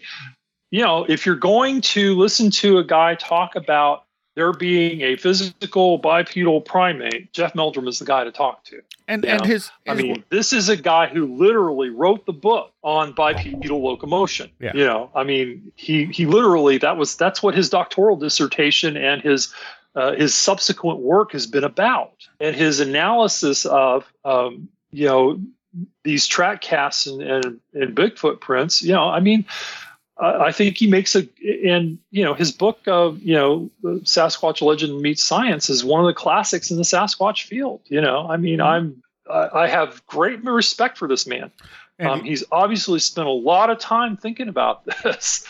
you know, if you're going to listen to a guy talk about there being a physical bipedal primate, Jeff Meldrum is the guy to talk to. and Yeah. and his, I mean, this is a guy who literally wrote the book on bipedal locomotion. Yeah. You know, I mean, he he literally that was that's what his doctoral dissertation and his uh, his subsequent work has been about, and his analysis of um, you know these track casts and, and and Bigfoot prints. You know, I mean. I think he makes a, and you know, his book of you know, Sasquatch legend meets science is one of the classics in the Sasquatch field. You know, I mean, I'm I have great respect for this man. Um, he's obviously spent a lot of time thinking about this.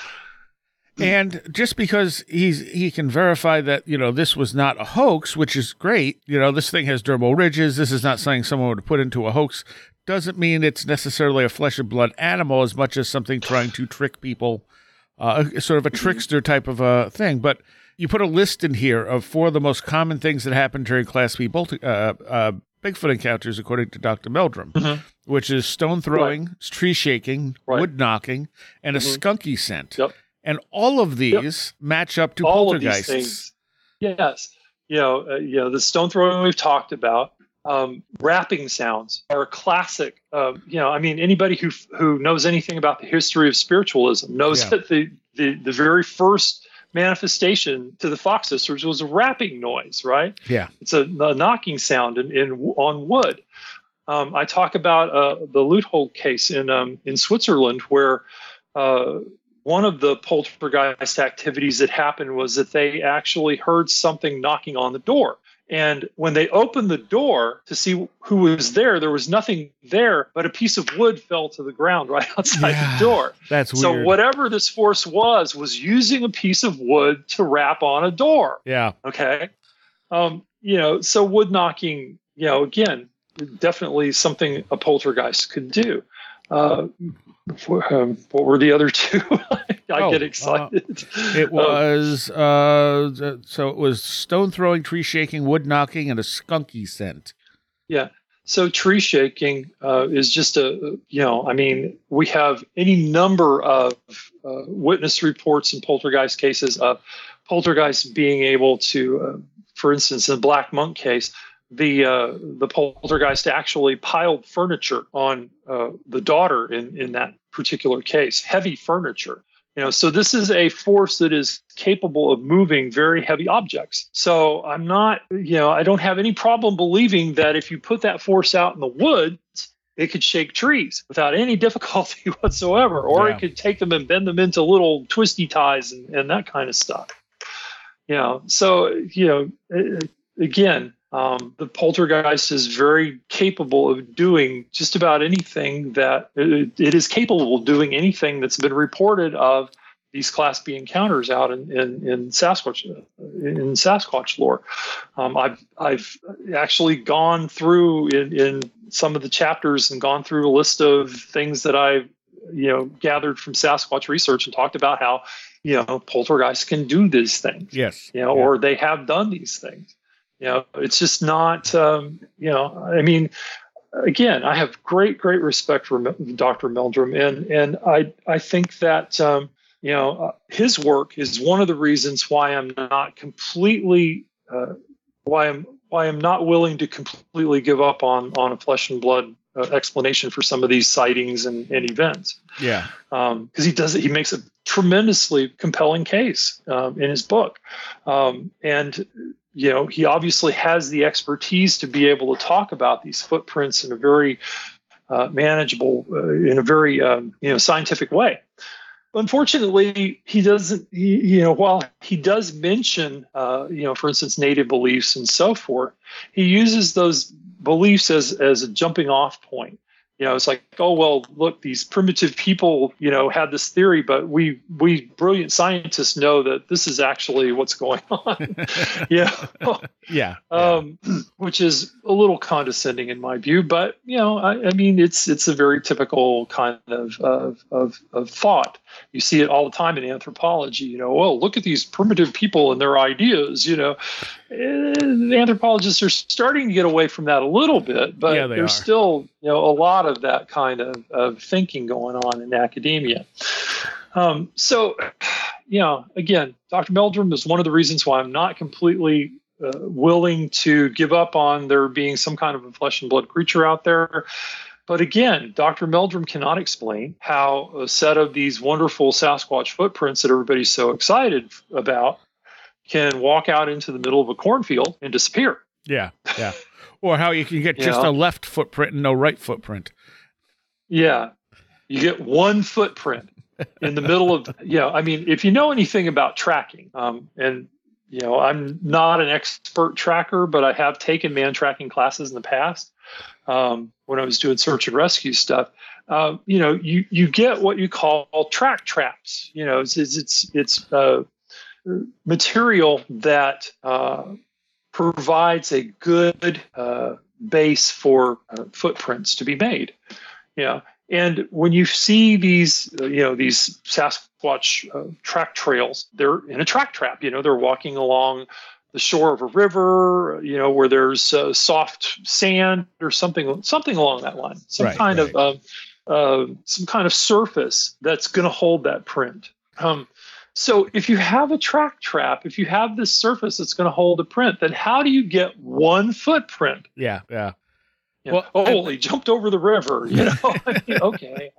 and just because he's he can verify that you know this was not a hoax, which is great. You know, this thing has dermal ridges. This is not something someone would put into a hoax. Doesn't mean it's necessarily a flesh and blood animal as much as something trying to trick people, uh, sort of a trickster type of a thing. But you put a list in here of four of the most common things that happen during Class B bolt, uh, uh, Bigfoot encounters, according to Dr. Meldrum, Mhm. which is stone throwing, tree shaking, Right. wood knocking, and a Mhm. skunky scent. Yep. And all of these match up to All poltergeists. Yes, you know, uh, you know, the stone throwing we've talked about. Um, rapping sounds are a classic. Uh, you know, I mean, anybody who who knows anything about the history of spiritualism knows Yeah. that the, the the very first manifestation to the Fox sisters was a rapping noise, right? Yeah. It's a, a knocking sound in, in on wood. Um, I talk about uh, the Luthold case in um, in Switzerland, where uh, one of the poltergeist activities that happened was that they actually heard something knocking on the door. And when they opened the door to see who was there, there was nothing there, but a piece of wood fell to the ground right outside Yeah. the door. That's weird. So whatever this force was, was using a piece of wood to rap on a door. yeah. Okay. Um, you know, so wood knocking, you know, again, definitely something a poltergeist could do. Uh, um, what were the other two? I Oh, get uh, excited. It Um, was uh so it was stone throwing, tree shaking, wood knocking, and a skunky scent. Yeah. So tree shaking uh, is just a, you know, I mean, we have any number of uh, witness reports in poltergeist cases of poltergeists being able to, uh, for instance, in the Black Monk case, the uh, the poltergeist actually piled furniture on uh, the daughter in in that particular case, heavy furniture. You know, so this is a force that is capable of moving very heavy objects. So I'm not, you know, I don't have any problem believing that if you put that force out in the woods, it could shake trees without any difficulty whatsoever, or Yeah. it could take them and bend them into little twisty ties and, and that kind of stuff. You know, so you know, again, um, the poltergeist is very capable of doing just about anything that it, it is capable of doing anything that's been reported of these Class B encounters out in, in, in Sasquatch in Sasquatch lore. Um, I've I've actually gone through in, in some of the chapters and gone through a list of things that I've you know gathered from Sasquatch research and talked about how you know poltergeists can do these things. Yes. You know, Yeah. or they have done these things. You know, it's just not. Um, you know, I mean, again, I have great, great respect for Dr. Meldrum, and and I I think that um, you know uh, his work is one of the reasons why I'm not completely uh, why I'm why I'm not willing to completely give up on on a flesh and blood uh, explanation for some of these sightings and, and events Yeah. because he does it. He makes a tremendously compelling case um, in his book, um, and you know he obviously has the expertise to be able to talk about these footprints in a very uh, manageable, uh, in a very um, you know scientific way. Unfortunately, he doesn't. He, you know, while he does mention, uh, you know, for instance, native beliefs and so forth, he uses those beliefs as as a jumping off point. You know, it's like, oh well, look, these primitive people, you know, had this theory, but we we brilliant scientists know that this is actually what's going on. yeah, Yeah. um, which is a little condescending in my view. But you know, I, I mean, it's it's a very typical kind of, of of of thought. You see it all the time in anthropology. You know, well, look at these primitive people and their ideas. You know, Eh, the anthropologists are starting to get away from that a little bit, but Yeah, there's are. still you know a lot of that kind of, of thinking going on in academia. Um, so, you know, again, Dr. Meldrum is one of the reasons why I'm not completely uh, willing to give up on there being some kind of a flesh and blood creature out there. But again, Dr. Meldrum cannot explain how a set of these wonderful Sasquatch footprints that everybody's so excited about can walk out into the middle of a cornfield and disappear. Yeah. Yeah. Or how you can get just a left footprint and no right footprint. Yeah. You get one footprint in the middle of, yeah. I mean, if you know anything about tracking, um, and, you know, I'm not an expert tracker, but I have taken man tracking classes in the past um, when I was doing search and rescue stuff. Uh, you know, you, you get what you call track traps. You know, it's, it's, it's, uh, material that uh, provides a good uh, base for uh, footprints to be made. Yeah, and when you see these, you know, these Sasquatch uh, track trails, they're in a track trap. You know, they're walking along the shore of a river. You know, where there's uh, soft sand or something, something along that line. Some Right, kind right. of um, uh, some kind of surface that's going to hold that print. Um, so if you have a track trap, if you have this surface that's going to hold a print, then how do you get one footprint? Yeah. Yeah. You know, Well, oh, well, he jumped over the river. You know, okay.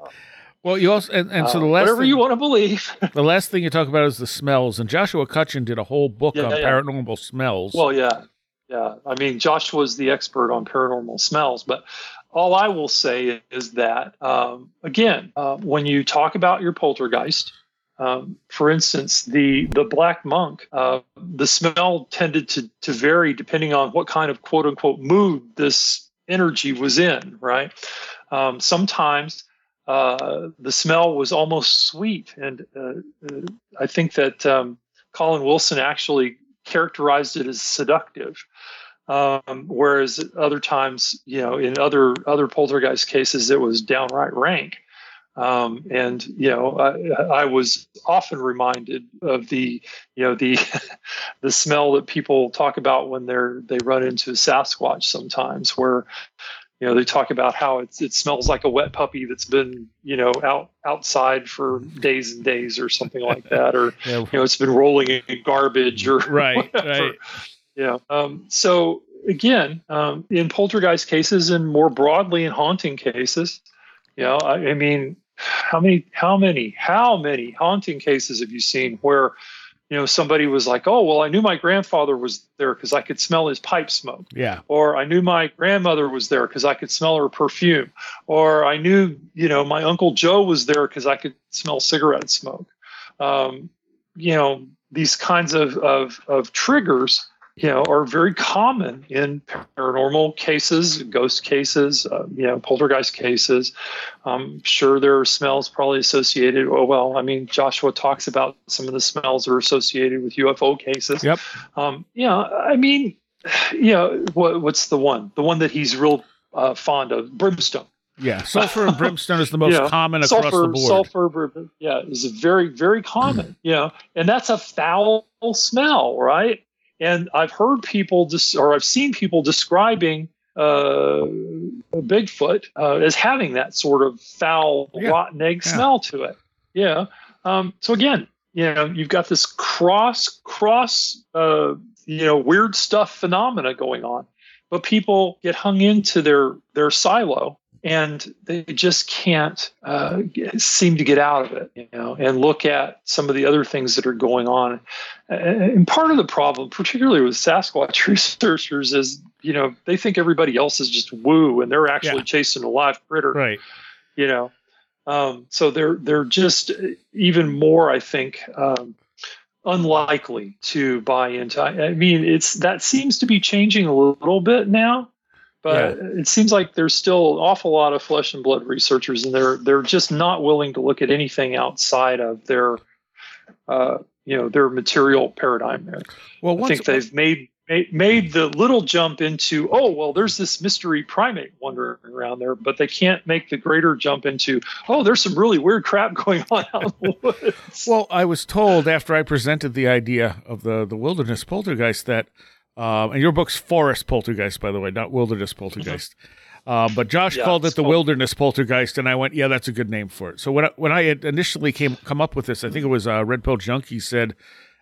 Well, you also and, and so Uh, the last whatever thing, you want to believe. the last thing you talk about is the smells. And Joshua Cutchin did a whole book Yeah, on yeah, yeah. paranormal smells. well, yeah, yeah. I mean, Joshua's the expert on paranormal smells, but all I will say is that um, again, uh, when you talk about your poltergeist, um, for instance, the the black monk, uh, the smell tended to to vary depending on what kind of quote unquote mood this energy was in. Right. Um, sometimes uh, the smell was almost sweet, and uh, uh, I think that um, Colin Wilson actually characterized it as seductive. Um, whereas other times, you know, in other other poltergeist cases, it was downright rank. Um, and you know, I, I was often reminded of the, you know, the the smell that people talk about when they're they run into a Sasquatch sometimes, where you know they talk about how it's it smells like a wet puppy that's been you know out outside for days and days or something like that, or yeah, you know it's been rolling in garbage or right, whatever. right. Yeah. Um, so again, um, in poltergeist cases and more broadly in haunting cases, you know, I, I mean, how many, how many, how many haunting cases have you seen where, you know, somebody was like, oh, well, I knew my grandfather was there because I could smell his pipe smoke. Yeah, Or I knew my grandmother was there because I could smell her perfume. Or I knew, you know, my Uncle Joe was there because I could smell cigarette smoke. Um, you know, these kinds of, of, of triggers you know, are very common in paranormal cases, ghost cases, uh, you know, poltergeist cases. I'm sure there are smells probably associated. Oh, well, I mean, Joshua talks about some of the smells that are associated with UFO cases. Yep. Um, yeah, I mean, you know, what, what's the one? The one that he's real uh, fond of, brimstone. Yeah, sulfur and brimstone is the most Yeah. common across sulfur, the board. sulfur, yeah, is very, very common. you know, and that's a foul smell, right? And I've heard people just, or I've seen people describing uh, Bigfoot uh, as having that sort of foul, Yeah. rotten egg Yeah. smell to it. Yeah. Um, so again, you know, you've got this cross, cross, uh, you know, weird stuff phenomena going on, but people get hung into their their silo and they just can't uh, seem to get out of it, you know, and look at some of the other things that are going on. And part of the problem, particularly with Sasquatch researchers, is you know they think everybody else is just woo, and they're actually Yeah. chasing a live critter Right. you know um, so they're they're just even more i think um, unlikely to buy into I mean it's that seems to be changing a little bit now but it seems like there's still an awful lot of flesh and blood researchers and they're they're just not willing to look at anything outside of their uh, you know their material paradigm there Well, I think they've made, made made the little jump into oh well there's this mystery primate wandering around there but they can't make the greater jump into oh there's some really weird crap going on out in the woods. Well, I was told after I presented the idea of the the wilderness poltergeist that, um, and your book's Forest Poltergeist, by the way, not Wilderness Poltergeist. Uh, but Josh Yeah, called it the Wilderness Poltergeist, and I went, "Yeah, that's a good name for it." So when I, when I had initially came come up with this, I think it was uh, Red Pill Junkie said,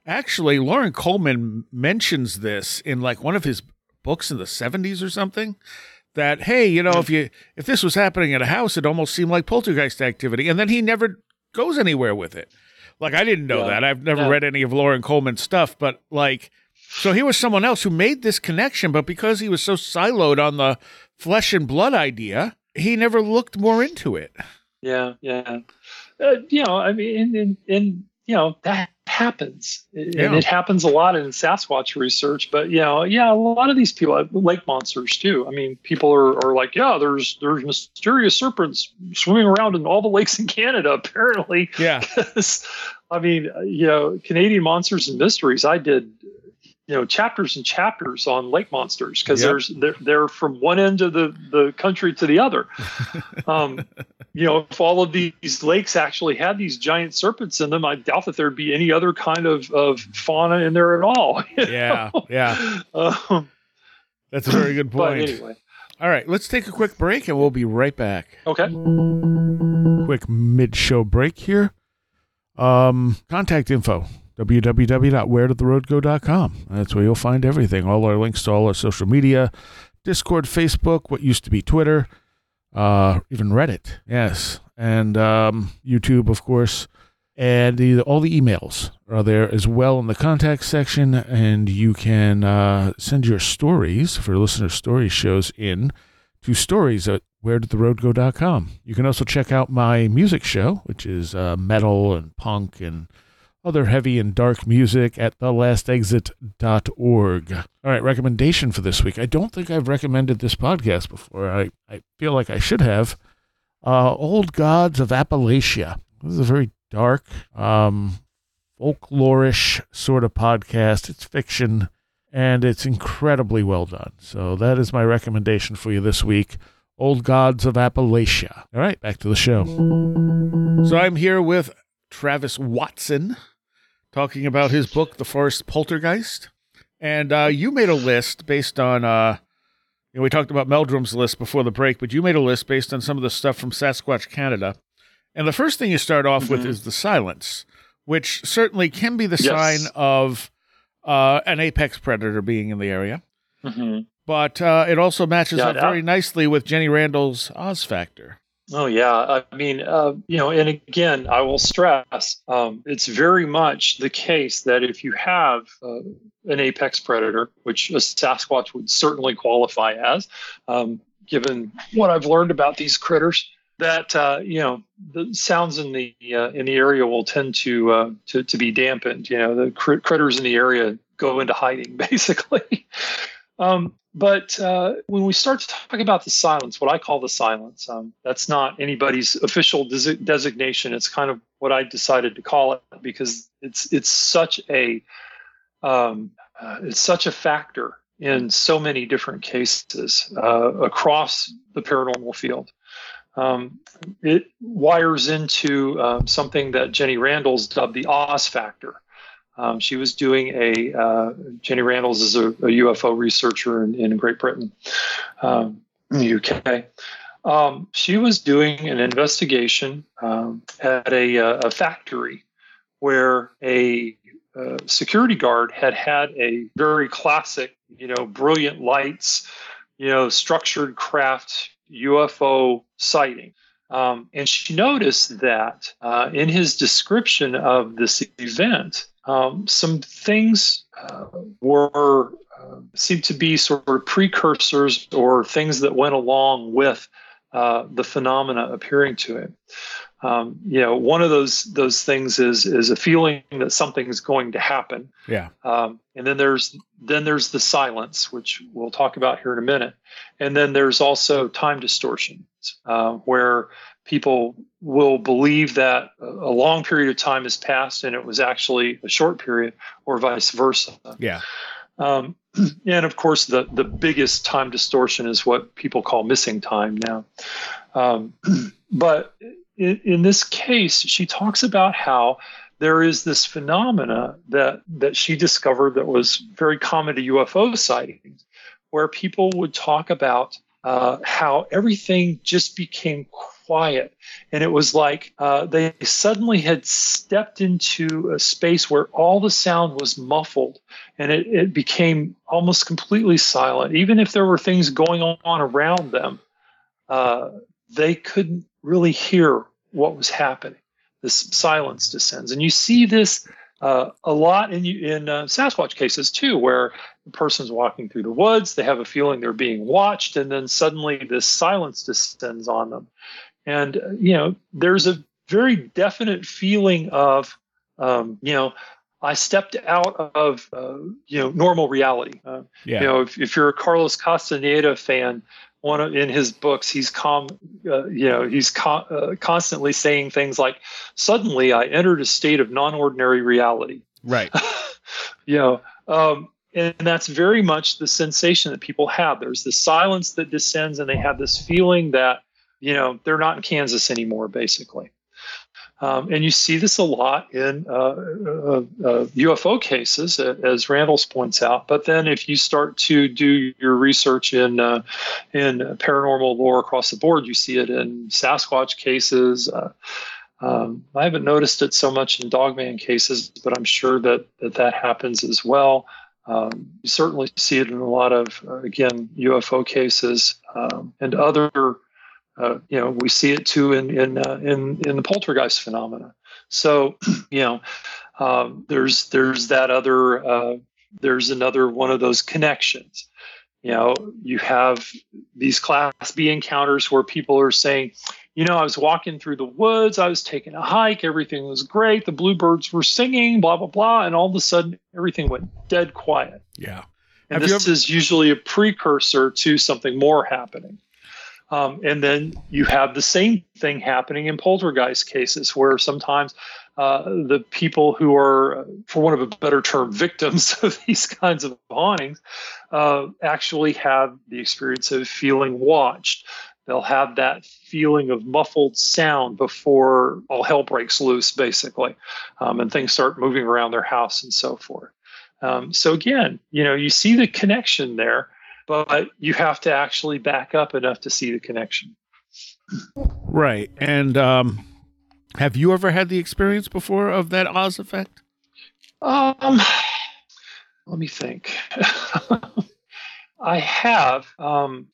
actually, Loren Coleman mentions this in like one of his books in the '70s or something. That hey, you know, if you if this was happening at a house, it almost seemed like poltergeist activity, and then he never goes anywhere with it. Like I didn't know Yeah. that. I've never Yeah. read any of Loren Coleman's stuff, but like so he was someone else who made this connection, but because he was so siloed on the flesh and blood idea, he never looked more into it. yeah, yeah. Uh, you know, I mean, and, and, and you know that happens, and Yeah. it happens a lot in Sasquatch research. But you know, yeah, a lot of these people, lake monsters too. I mean, people are, are like, yeah, there's there's mysterious serpents swimming around in all the lakes in Canada. Apparently, Yeah. I mean, uh, you know, Canadian monsters and mysteries. I did, you know, chapters and chapters on lake monsters because Yep. there's they're, they're from one end of the the country to the other. um, you know, if all of these lakes actually had these giant serpents in them, I doubt that there'd be any other kind of of fauna in there at all. Yeah. know? Yeah. Um, That's a very good point. anyway, All right, let's take a quick break and we'll be right back. okay. quick mid-show break here. Um, contact info www.wheredidtheroadgo.com. That's where you'll find everything. All our links to all our social media, Discord, Facebook, what used to be Twitter, uh, even Reddit. Yes, and um, YouTube, of course, and the, all the emails are there as well in the contact section. And you can uh, send your stories for listener story shows in to stories at wheredidtheroadgo.com. You can also check out my music show, which is uh, metal and punk and other heavy and dark music at thelastexit.org. All right, recommendation for this week. I don't think I've recommended this podcast before. I, I feel like I should have. Uh, Old Gods of Appalachia. This is a very dark, um, folklorish sort of podcast. It's fiction and it's incredibly well done. So that is my recommendation for you this week. Old Gods of Appalachia. All right, back to the show. So I'm here with Travis Watson talking about his book, The Forest Poltergeist. And uh, you made a list based on, uh, you know, we talked about Meldrum's list before the break, but you made a list based on some of the stuff from Sasquatch Canada. And the first thing you start off with Mhm. is the silence, which certainly can be the Yes. sign of uh, an apex predator being in the area. Mhm. But uh, it also matches Yeah, up that- very nicely with Jenny Randles' Oz Factor. Oh yeah, I mean, uh, you know, and again, I will stress, um, it's very much the case that if you have uh, an apex predator, which a Sasquatch would certainly qualify as, um, given what I've learned about these critters, that uh, you know the sounds in the uh, in the area will tend to uh, to to be dampened. You know, the crit- critters in the area go into hiding, basically. um, but uh, when we start to talk about the silence, what I call the silence, um, that's not anybody's official des- designation. It's kind of what I decided to call it because it's it's such a um, uh, it's such a factor in so many different cases uh, across the paranormal field. Um, it wires into um, something that Jenny Randles dubbed the Oz factor. Um, she was doing a uh, Jenny Randles is a, a UFO researcher in, in Great Britain, um, in the UK. Um, she was doing an investigation um, at a, uh, a factory where a uh, security guard had had a very classic, you know, brilliant lights, you know, structured craft UFO sighting. Um, and she noticed that uh, in his description of this event, um, some things uh, were uh, seemed to be sort of precursors or things that went along with uh, the phenomena appearing to him um, you know, one of those those things is is a feeling that something is going to happen. Yeah. Um, and then there's then there's the silence, which we'll talk about here in a minute. And then there's also time distortion, uh, where people will believe that a long period of time has passed and it was actually a short period, or vice versa. Yeah. Um, and of course, the the biggest time distortion is what people call missing time now. Um, but in, in this case, she talks about how there is this phenomena that that she discovered that was very common to UFO sightings, where people would talk about uh, how everything just became quiet, and it was like uh, they suddenly had stepped into a space where all the sound was muffled, and it, it became almost completely silent. Even if there were things going on around them, uh, they couldn't really hear what was happening. This silence descends, and you see this uh, a lot in in uh, Sasquatch cases too, where the person's walking through the woods, they have a feeling they're being watched, and then suddenly this silence descends on them, and uh, you know there's a very definite feeling of um, you know I stepped out of uh, you know normal reality. Uh, yeah. You know, if, if, you're a Carlos Castaneda fan, one of, in his books he's com uh, you know he's co- uh, constantly saying things like suddenly i entered a state of non-ordinary reality right you know um, and that's very much the sensation that people have there's the silence that descends and they have this feeling that you know they're not in kansas anymore basically um, and you see this a lot in uh, uh, uh, UFO cases, as Randles' points out. But then, if you start to do your research in uh, in paranormal lore across the board, you see it in Sasquatch cases. Uh, um, I haven't noticed it so much in Dogman cases, but I'm sure that that, that happens as well. Um, you certainly see it in a lot of, uh, again, UFO cases um, and other uh, you know, we see it too in in uh, in in the poltergeist phenomena. So, you know, um, there's there's that other uh, there's another one of those connections. You know, you have these Class B encounters where people are saying, you know, I was walking through the woods, I was taking a hike, everything was great, the bluebirds were singing, blah blah blah, and all of a sudden everything went dead quiet. Yeah. And have this ever- is usually a precursor to something more happening. Um, and then you have the same thing happening in poltergeist cases where sometimes uh, the people who are, for want of a better term, victims of these kinds of hauntings uh, actually have the experience of feeling watched. They'll have that feeling of muffled sound before all hell breaks loose, basically, um, and things start moving around their house and so forth. Um, so, again, you know, you see the connection there but you have to actually back up enough to see the connection. Right. And um, have you ever had the experience before of that Oz effect? Um, let me think. I have. Um,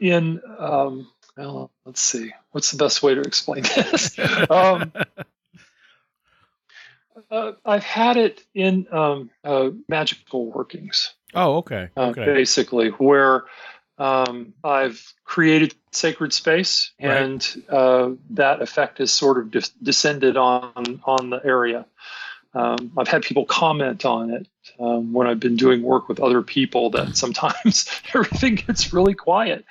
in um, well, let's see. What's the best way to explain this? um, uh, I've had it in um, uh, magical workings. Oh, okay. Uh, okay. Uh, basically, where um, I've created sacred space, and uh, that effect has sort of de- descended on on the area. Um, I've had people comment on it um, when I've been doing work with other people that sometimes everything gets really quiet,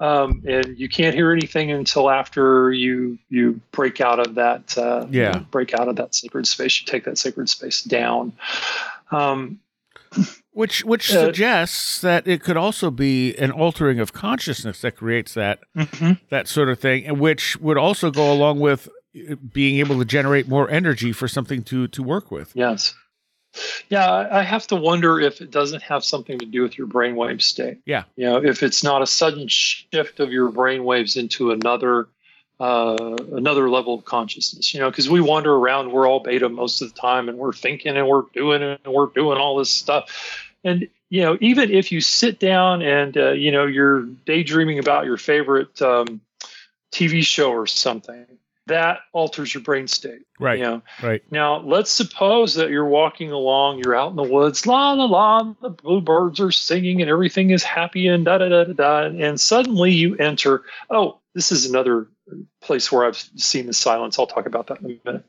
um, and you can't hear anything until after you you break out of that uh, Yeah. break out of that sacred space. You take that sacred space down. Which which Uh, suggests that it could also be an altering of consciousness that creates that that sort of thing, and which would also go along with uh, being able to generate more energy for something to to work with. Yes. Yeah, I I have to wonder if it doesn't have something to do with your brainwave state. Yeah. You know, if it's not a sudden shift of your brainwaves into another uh, another level of consciousness. You know, because we wander around, we're all beta most of the time, and we're thinking and we're doing and we're doing all this stuff. And you know, even if you sit down and uh, you know you're daydreaming about your favorite um, TV show or something, that alters your brain state. Right. You know, Right. now, let's suppose that you're walking along, you're out in the woods, la la la, the bluebirds are singing and everything is happy and da da da da da. And suddenly you enter, oh, this is another place where I've seen the silence. I'll talk about that in a minute.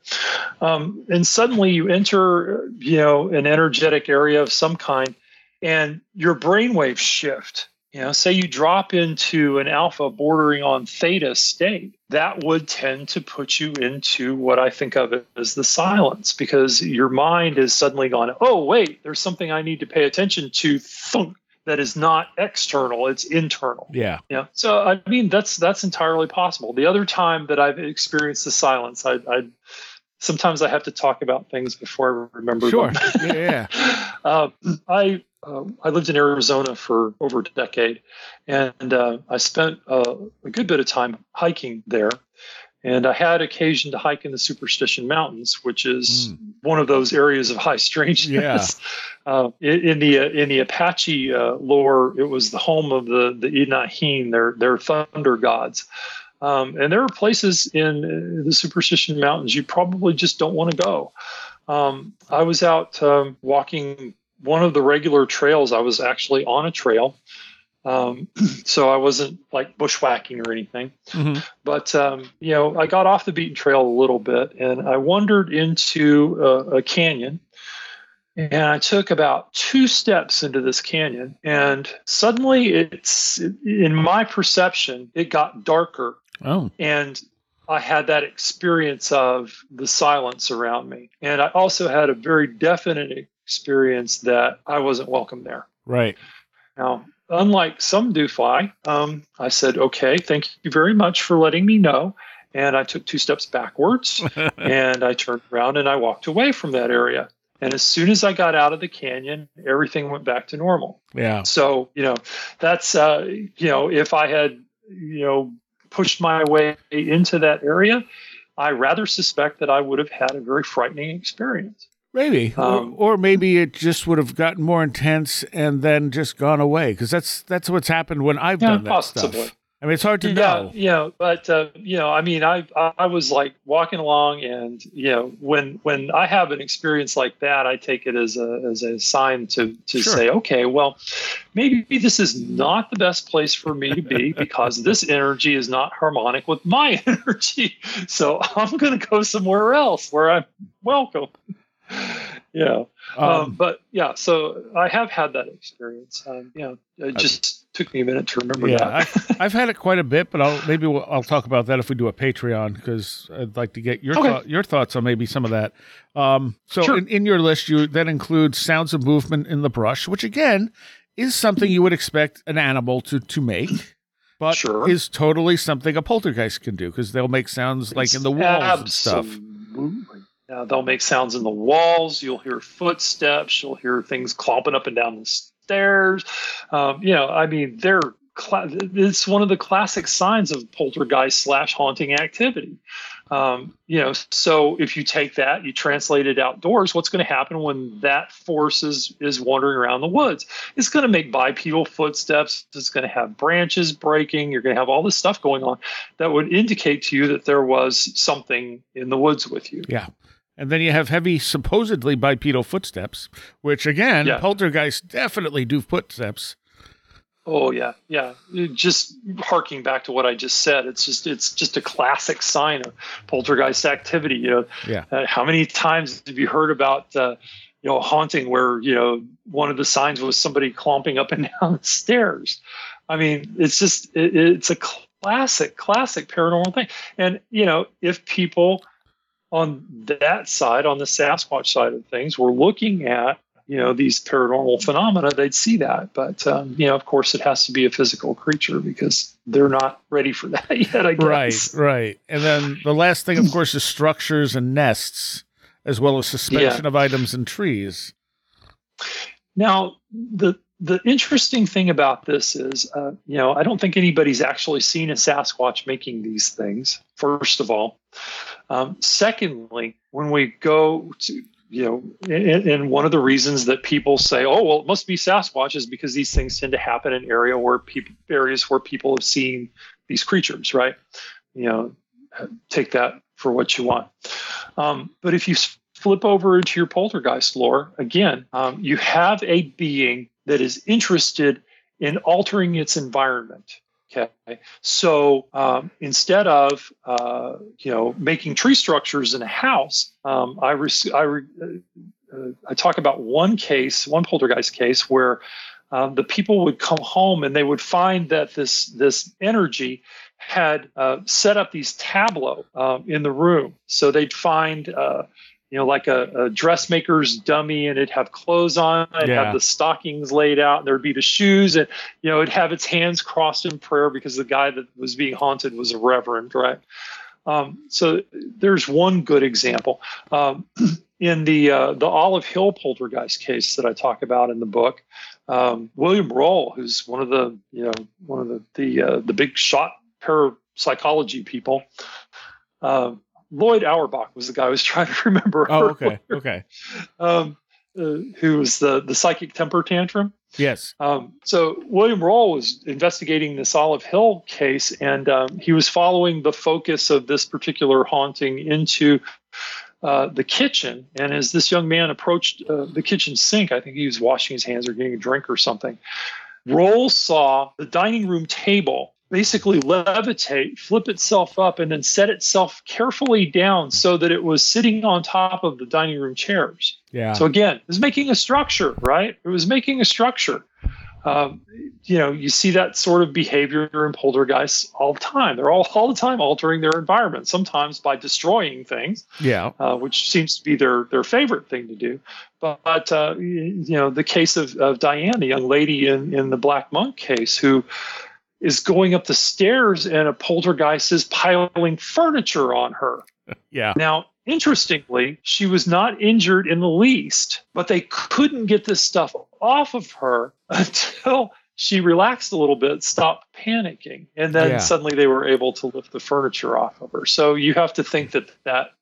Um, and suddenly you enter, you know, an energetic area of some kind and your brainwaves shift. You know, say you drop into an alpha bordering on theta state, that would tend to put you into what I think of as the silence because your mind is suddenly gone, oh, wait, there's something I need to pay attention to. Thunk, that is not external, it's internal. Yeah. Yeah. So I mean that's that's entirely possible. The other time that I've experienced the silence, I, I sometimes I have to talk about things before I remember Sure. them. Yeah. yeah. uh, I uh, I lived in Arizona for over a decade, and uh, I spent uh, a good bit of time hiking there. And I had occasion to hike in the Superstition Mountains, which is one of those areas of high strangeness. Uh, in, in the uh, in the Apache uh, lore, it was the home of the the Inahim, their their thunder gods. Um, and there are places in uh, the Superstition Mountains you probably just don't want to go. Um, I was out um, walking one of the regular trails. I was actually on a trail, um, so I wasn't like bushwhacking or anything. Mhm. But um, you know, I got off the beaten trail a little bit, and I wandered into a, a canyon. And I took about two steps into this canyon, and suddenly it's, in my perception, it got darker Oh. and I had that experience of the silence around me. And I also had a very definite experience that I wasn't welcome there. Right. Now, unlike some do fly, um, I said, okay, thank you very much for letting me know. And I took two steps backwards and I turned around and I walked away from that area. And as soon as I got out of the canyon, everything went back to normal. Yeah. So, you know, that's, uh, you know, if I had, you know, pushed my way into that area, I rather suspect that I would have had a very frightening experience. Maybe, Um, or, or maybe it just would have gotten more intense and then just gone away because that's that's what's happened when I've Yeah, done that possibly. stuff. I mean, it's hard to yeah, know. yeah, but uh, you know, I mean, I I was like walking along, and you know, when when I have an experience like that, I take it as a as a sign to to Sure. say, okay, well, maybe this is not the best place for me to be because this energy is not harmonic with my energy. So I'm going to go somewhere else where I'm welcome. yeah. Um, Um, but yeah, so I have had that experience. Um, yeah, it just took me a minute to remember yeah, that. I, I've had it quite a bit, but I'll maybe we'll, I'll talk about that if we do a Patreon because I'd like to get your Okay. thought, your thoughts on maybe some of that. Um, so Sure. in, in your list, you that includes sounds of movement in the brush, which again is something you would expect an animal to to make. But Sure. is totally something a poltergeist can do because they'll make sounds like in the walls and stuff. Yeah, they'll make sounds in the walls. You'll hear footsteps. You'll hear things clomping up and down the stairs. Um, you know, I mean, they're it's one of the classic signs of poltergeist slash haunting activity. Um, you know, so if you take that, you translate it outdoors, what's going to happen when that force is is wandering around the woods? It's going to make bipedal footsteps. It's going to have branches breaking. You're going to have all this stuff going on that would indicate to you that there was something in the woods with you. Yeah. And then you have heavy, supposedly bipedal footsteps, which again, Yeah. poltergeists definitely do footsteps. Oh yeah, yeah. Just harking back to what I just said, it's just it's just a classic sign of poltergeist activity. You know, Yeah. Uh, how many times have you heard about uh, you know haunting where you know one of the signs was somebody clomping up and down the stairs? I mean, it's just it, it's a classic, classic paranormal thing. And you know, if people on that side, on the Sasquatch side of things, were looking at you know these paranormal phenomena, they'd see that. But um, you know, of course, it has to be a physical creature because they're not ready for that yet. I guess. Right, right. And then the last thing, of course, is structures and nests, as well as suspension of items and trees. Now, the the interesting thing about this is, uh, you know, I don't think anybody's actually seen a Sasquatch making these things. First of all, um, secondly, when we go to you know, and, and one of the reasons that people say, "Oh, well, it must be Sasquatch," is because these things tend to happen in area where people areas where people have seen these creatures, right? You know, take that for what you want. Um, but if you flip over into your poltergeist lore, again, um, you have a being that is interested in altering its environment. Okay, so um, instead of uh, you know making tree structures in a house, um, I rec- I, re- uh, uh, I talk about one case, one poltergeist case where um, the people would come home and they would find that this this energy had uh, set up these tableau um, in the room. So they'd find, uh, you know, like a, a dressmaker's dummy, and it'd have clothes on, it'd Yeah. have the stockings laid out, and there'd be the shoes, and you know, it'd have its hands crossed in prayer because the guy that was being haunted was a reverend, right? Um, so there's one good example. Um, in the uh, the Olive Hill poltergeist case that I talk about in the book, um, William Roll, who's one of the you know one of the the uh, the big shot parapsychology people. Uh, Lloyd Auerbach was the guy I was trying to remember. Oh, okay, earlier, okay. Um, uh, who was the the psychic temper tantrum? Yes. Um, so William Roll was investigating this Olive Hill case, and um, he was following the focus of this particular haunting into uh, the kitchen. And as this young man approached uh, the kitchen sink, I think he was washing his hands or getting a drink or something. Roll saw the dining room table basically levitate, flip itself up, and then set itself carefully down so that it was sitting on top of the dining room chairs. Yeah. So again, it was making a structure, right? It was making a structure. Um, you know, you see that sort of behavior in poltergeists all the time. They're all all the time altering their environment, sometimes by destroying things, yeah. uh, which seems to be their their favorite thing to do. But, but uh, you know, the case of, of Diane, the young lady in in the Black Monk case, who is going up the stairs and a poltergeist is piling furniture on her. Yeah. Now, interestingly, she was not injured in the least, but they couldn't get this stuff off of her until she relaxed a little bit, stopped panicking, and then Yeah. suddenly they were able to lift the furniture off of her. So you have to think that that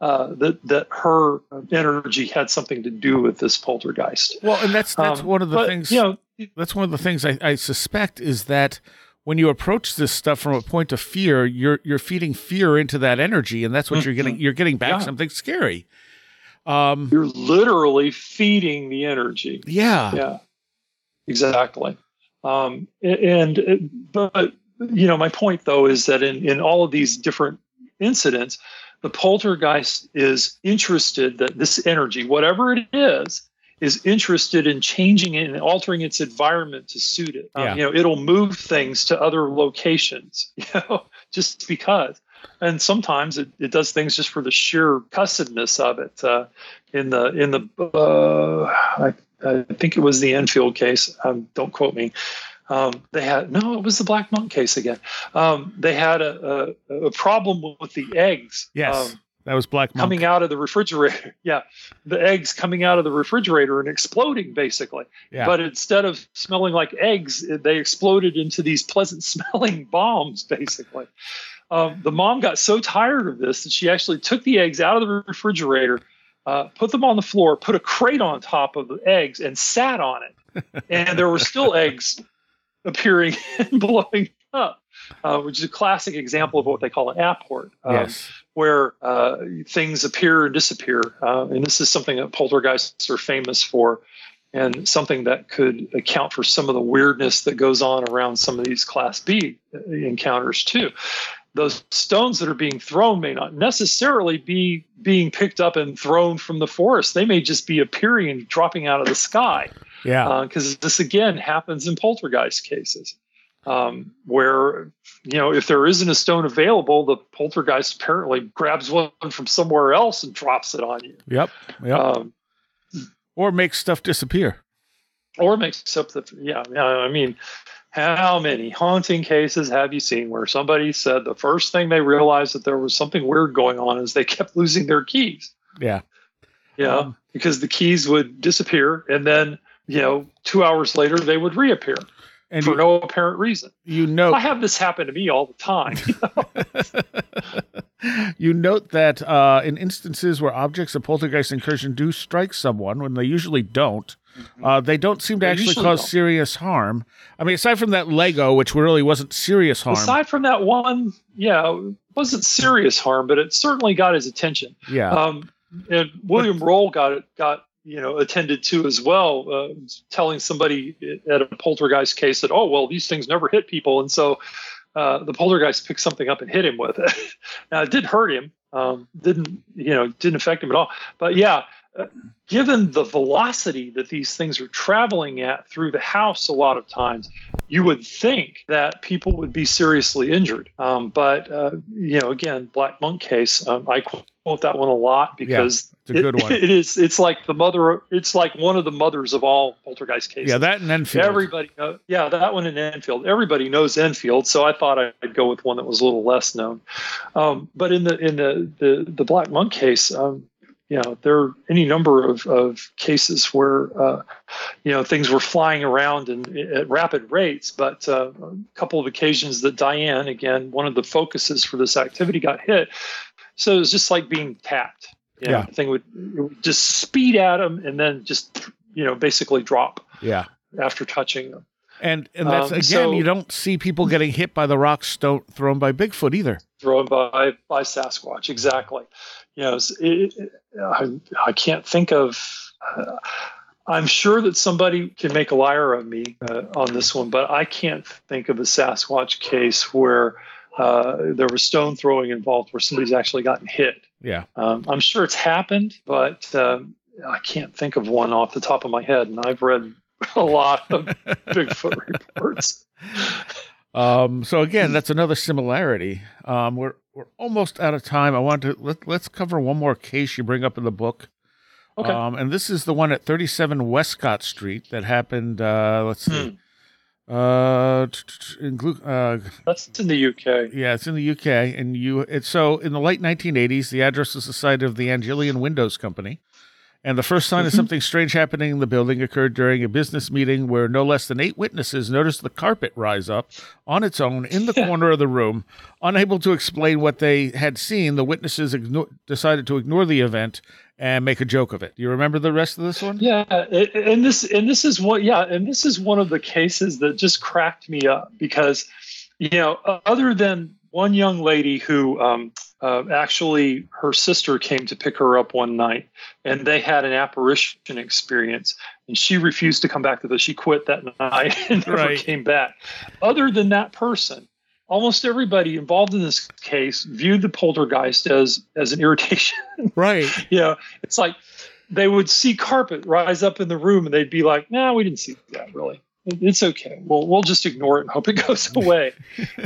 uh, that that her energy had something to do with this poltergeist. Well, and that's that's Um, one of the but, things. You know, that's one of the things I, I suspect is that when you approach this stuff from a point of fear, you're you're feeding fear into that energy, and that's what you're getting. You're getting back Yeah. something scary. Um. you're literally feeding the energy. Yeah. yeah exactly um, and and- but you know my point though is that in in all of these different incidents the poltergeist is interested that this energy whatever it is is interested in changing it and altering its environment to suit it Um, Yeah. you know it'll move things to other locations you know just because and sometimes it, it does things just for the sheer cussedness of it uh, in the in the uh, I, I think it was the Enfield case. Um, don't quote me. Um, they had no, it was the Black Monk case again. Um, they had a, a, a problem with the eggs. Yes. That was Black Monk. coming out of the refrigerator. yeah, the eggs coming out of the refrigerator and exploding basically. Yeah. But instead of smelling like eggs, they exploded into these pleasant smelling bombs basically. Um, the mom got so tired of this that she actually took the eggs out of the refrigerator, uh, put them on the floor, put a crate on top of the eggs, and sat on it. and there were still eggs appearing and blowing up, uh, which is a classic example of what they call an apport. Um, yes. Where uh, things appear and disappear. Uh, and this is something that poltergeists are famous for. and something that could account for some of the weirdness that goes on around some of these Class B encounters too. Those stones that are being thrown may not necessarily be being picked up and thrown from the forest. They may just be appearing and dropping out of the sky. Yeah. Because uh, this again happens in poltergeist cases um, where you know if there isn't a stone available, the poltergeist apparently grabs one from somewhere else and drops it on you. Yep. Yep. Um, or makes stuff disappear. Or makes up the yeah. I mean, how many haunting cases have you seen where somebody said the first thing they realized that there was something weird going on is they kept losing their keys. Yeah. Yeah, um, because the keys would disappear and then you know two hours later they would reappear and for you, no apparent reason. You know, I have this happen to me all the time. you note that uh, in instances where objects of poltergeist incursion do strike someone, when they usually don't, mm-hmm. uh, they don't seem to they actually cause don't. serious harm. I mean, aside from that Lego, which really wasn't serious harm. Aside from that one, yeah, it wasn't serious harm, but it certainly got his attention. Yeah. Um, and William Roll got it got you know attended to as well uh, telling somebody at a poltergeist case that oh well these things never hit people. And so uh, the poltergeist picked something up and hit him with it. Now it did hurt him um, didn't you know didn't affect him at all. But yeah uh, given the velocity that these things are traveling at through the house a lot of times you would think that people would be seriously injured um, but uh, you know again black monk case um, i quote that one a lot because it's a good it, one. It is. It's like the mother. It's like one of the mothers of all poltergeist cases. Yeah, that and Enfield. Everybody. Know, yeah, that one in Enfield. Everybody knows Enfield, so I thought I'd go with one that was a little less known. Um, but in the in the the, the Black Monk case, um, you know, there are any number of, of cases where, uh, you know, things were flying around and at rapid rates. But uh, a couple of occasions that Diane, again, one of the focuses for this activity, got hit. So it was just like being tapped. You know, yeah. The thing would, would just speed at them and then just, you know, basically drop. Yeah. After touching them. And and that's um, again, so, you don't see people getting hit by the rocks stone, thrown by Bigfoot either. Thrown by by Sasquatch, exactly. You know, it, it, I, I can't think of. Uh, I'm sure that somebody can make a liar of me uh, on this one, but I can't think of a Sasquatch case where uh, there was stone throwing involved where somebody's actually gotten hit. Yeah. Um, I'm sure it's happened, but um, I can't think of one off the top of my head. And I've read a lot of Bigfoot reports. Um, so again, that's another similarity. Um, we're we're almost out of time. I want to let let's cover one more case you bring up in the book. Okay. Um, and this is the one at 37 Westcott Street that happened. Uh, let's see. Hmm. Uh, in, uh, that's in the UK. Yeah, it's in the UK, and you. It's so in the late 1980s. The address is the site of the Anglian Windows Company, and the first sign mm-hmm. of something strange happening in the building occurred during a business meeting where no less than eight witnesses noticed the carpet rise up on its own in the corner of the room. Unable to explain what they had seen, the witnesses igno- decided to ignore the event and make a joke of it. Do you remember the rest of this one? Yeah, and this and this is what yeah, and this is one of the cases that just cracked me up because you know, other than one young lady who um, uh, actually her sister came to pick her up one night and they had an apparition experience and she refused to come back to this. She quit that night and never right. came back. Other than that person, almost everybody involved in this case viewed the poltergeist as as an irritation. Right. yeah. You know, it's like they would see carpet rise up in the room and they'd be like, "No, nah, we didn't see that really. It's okay. We'll we'll just ignore it and hope it goes away."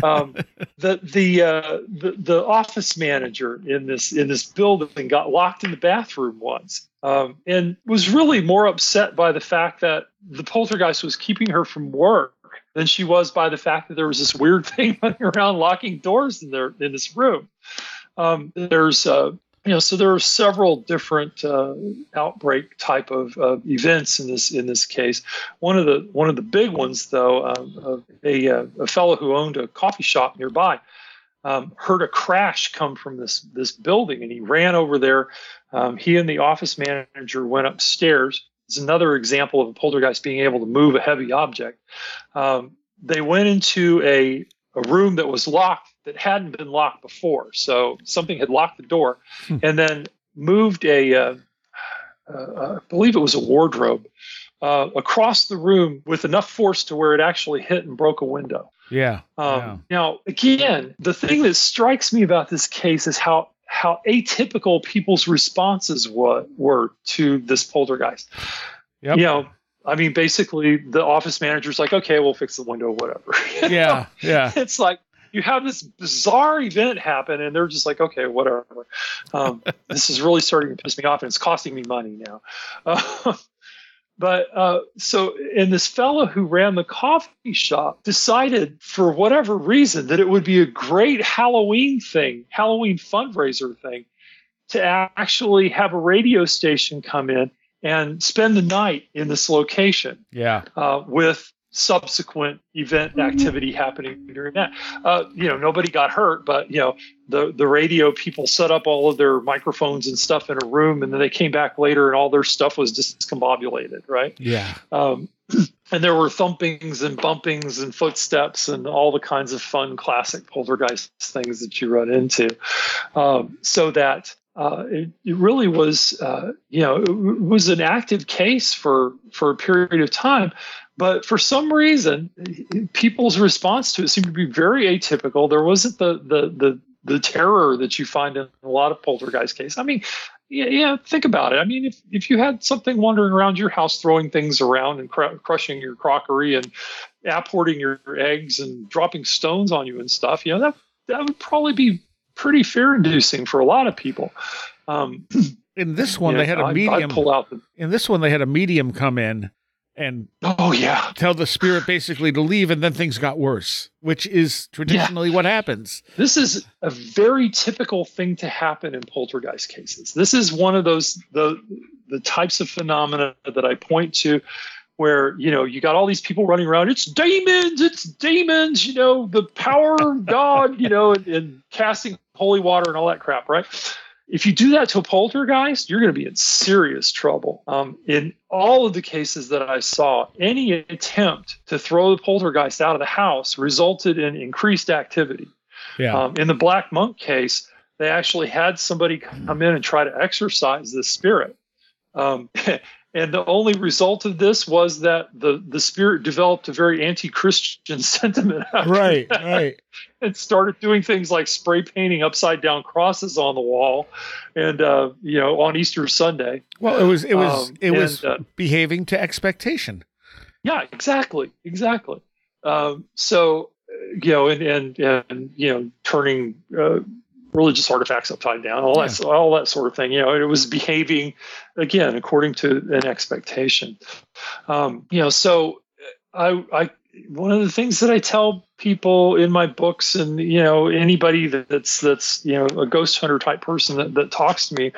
um, the the, uh, the the office manager in this in this building got locked in the bathroom once. Um, and was really more upset by the fact that the poltergeist was keeping her from work than she was by the fact that there was this weird thing running around locking doors in there in this room. Um, there's uh, you know so there are several different uh, outbreak type of uh, events in this in this case. One of the one of the big ones though, um, a uh, a fellow who owned a coffee shop nearby. Um, heard a crash come from this this building, and he ran over there. Um, he and the office manager went upstairs it's another example of a poltergeist being able to move a heavy object. Um, they went into a, a room that was locked that hadn't been locked before. So something had locked the door hmm. and then moved a, uh, uh, I believe it was a wardrobe, uh, across the room with enough force to where it actually hit and broke a window. Yeah. Um, yeah. Now, again, the thing that strikes me about this case is how how atypical people's responses were, were to this poltergeist. Yep. You know, I mean, basically, the office manager's like, "Okay, we'll fix the window, whatever." Yeah. Yeah. it's like you have this bizarre event happen, and they're just like, "Okay, whatever." Um, this is really starting to piss me off, and it's costing me money now. Uh, but uh, so, and this fellow who ran the coffee shop decided, for whatever reason, that it would be a great Halloween thing, Halloween fundraiser thing, to actually have a radio station come in and spend the night in this location Yeah. uh, with subsequent event activity happening during that. Uh, you know, nobody got hurt, but you know, the the radio people set up all of their microphones and stuff in a room, and then they came back later, and all their stuff was discombobulated, right? Yeah. Um, and there were thumpings and bumpings and footsteps and all the kinds of fun classic poltergeist things that you run into. Um, so that uh, it, it really was, uh, you know, it was an active case for for a period of time. But for some reason, people's response to it seemed to be very atypical. There wasn't the the the the terror that you find in a lot of poltergeist cases. I mean, yeah, yeah, think about it. I mean, if, if you had something wandering around your house, throwing things around and cr- crushing your crockery and apporting your eggs and dropping stones on you and stuff, you know, that, that would probably be pretty fear inducing for a lot of people. Um, In this one, you know, they had a medium. pull out the, In this one, they had a medium come in and oh, yeah. tell the spirit basically to leave, and then things got worse, which is traditionally what happens. This is a very typical thing to happen in poltergeist cases. This is one of those the the types of phenomena that I point to where you know you got all these people running around it's demons it's demons you know the power of god you know and, and casting holy water and all that crap right if you do that to a poltergeist you're going to be in serious trouble um, in all of the cases that i saw any attempt to throw the poltergeist out of the house resulted in increased activity Yeah. um, in the Black Monk case, they actually had somebody come in and try to exorcise this spirit. Um, and the only result of this was that the, the spirit developed a very anti Christian sentiment. right. that Right. And started doing things like spray painting upside down crosses on the wall and, uh, you know, on Easter Sunday. Well, it was it was Um, it was and, uh, behaving to expectation. Yeah, exactly, exactly. Um, so, uh, you know, and and and you know, turning uh, religious artifacts upside down, all that, all that sort of thing. You know, it was behaving again according to an expectation. Um, you know, so I, I, one of the things that I tell people in my books, and you know, anybody that's that's you know a ghost hunter type person that that talks to me,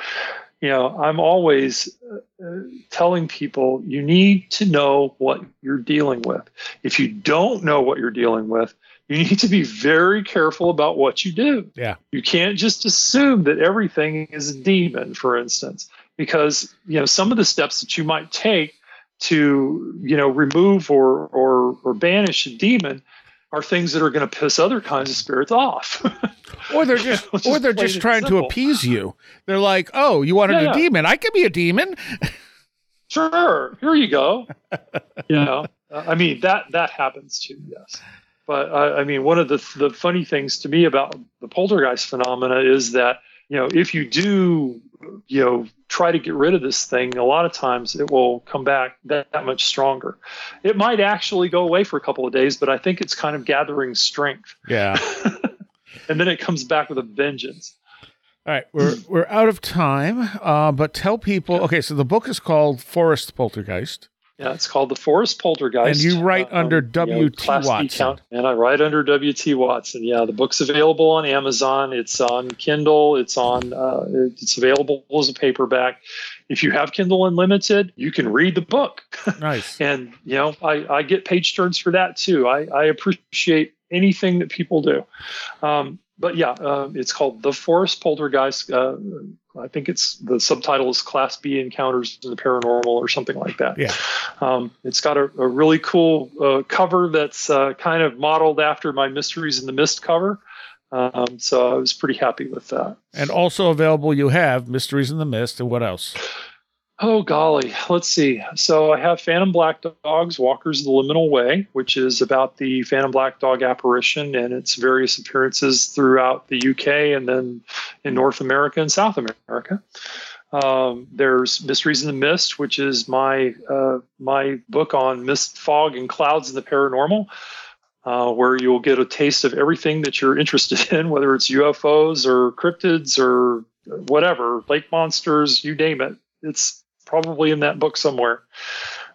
you know, I'm always uh, telling people you need to know what you're dealing with. If you don't know what you're dealing with, you need to be very careful about what you do. Yeah. You can't just assume that everything is a demon, for instance, because you know some of the steps that you might take to you know remove or or or banish a demon are things that are going to piss other kinds of spirits off. Or they're just Just or they're just trying to appease you. They're like, "Oh, you wanted Yeah. a demon? I can be a demon." sure, here you go. you know, uh, I mean that that happens too. Yes, but uh, I mean one of the the funny things to me about the poltergeist phenomena is that you know if you do you know try to get rid of this thing, a lot of times it will come back that, that much stronger. It might actually go away for a couple of days, but I think it's kind of gathering strength, Yeah. and then it comes back with a vengeance. All right, we're we're out of time. Uh, but tell people. Okay, so the book is called Forest Poltergeist. Yeah, it's called the Forest Poltergeist. And you write under you know, W.T. Class Watson. count. and I write under W.T. Watson. Yeah, the book's available on Amazon. It's on Kindle. It's on. Uh, it's available as a paperback. If you have Kindle Unlimited, you can read the book. Nice. and you know, I, I get page turns for that too. I, I appreciate anything that people do. Um, but yeah, uh, it's called The Forest Poltergeist. Uh, I think it's the subtitle is Class B Encounters in the Paranormal or something like that. Yeah. Um, it's got a, a really cool uh, cover that's uh, kind of modeled after my Mysteries in the Mist cover. Um, so I was pretty happy with that. And also available, you have Mysteries in the Mist, and what else? Oh golly, let's see. So I have Phantom Black Dogs, Walkers of the Liminal Way, which is about the Phantom Black Dog apparition and its various appearances throughout the UK and then in North America and South America. Um, there's Mysteries in the Mist, which is my uh, my book on mist, fog, and clouds in the paranormal, uh, where you'll get a taste of everything that you're interested in, whether it's UFOs or cryptids or whatever, lake monsters, you name it. It's probably in that book somewhere.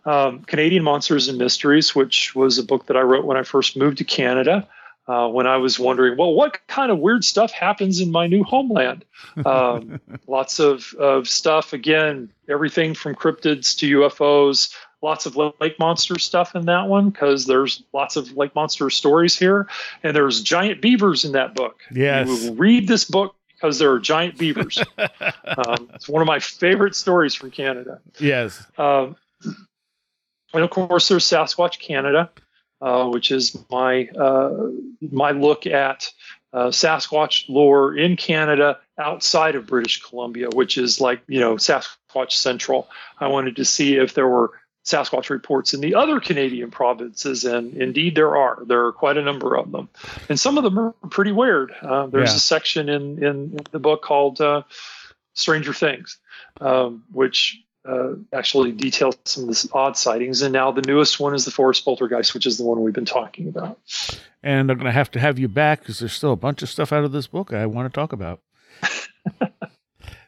Um, Canadian Monsters and Mysteries, which was a book that I wrote when I first moved to Canada. Uh, when I was wondering, well, what kind of weird stuff happens in my new homeland? Um, lots of, of stuff. Again, everything from cryptids to UFOs. Lots of lake monster stuff in that one because there's lots of lake monster stories here, and there's giant beavers in that book. Yes, read this book because there are giant beavers. um, it's one of my favorite stories from Canada. Yes. Um, and of course, there's Sasquatch Canada, uh, which is my uh, my look at uh, Sasquatch lore in Canada outside of British Columbia, which is like you know Sasquatch Central. I wanted to see if there were Sasquatch reports in the other Canadian provinces, and indeed there are. There are quite a number of them, and some of them are pretty weird. Uh, there's yeah. a section in, in the book called uh, "Stranger Things," um, which uh, actually details some of the odd sightings. And now the newest one is the Forest Poltergeist, which is the one we've been talking about. And I'm going to have to have you back because there's still a bunch of stuff out of this book I want to talk about.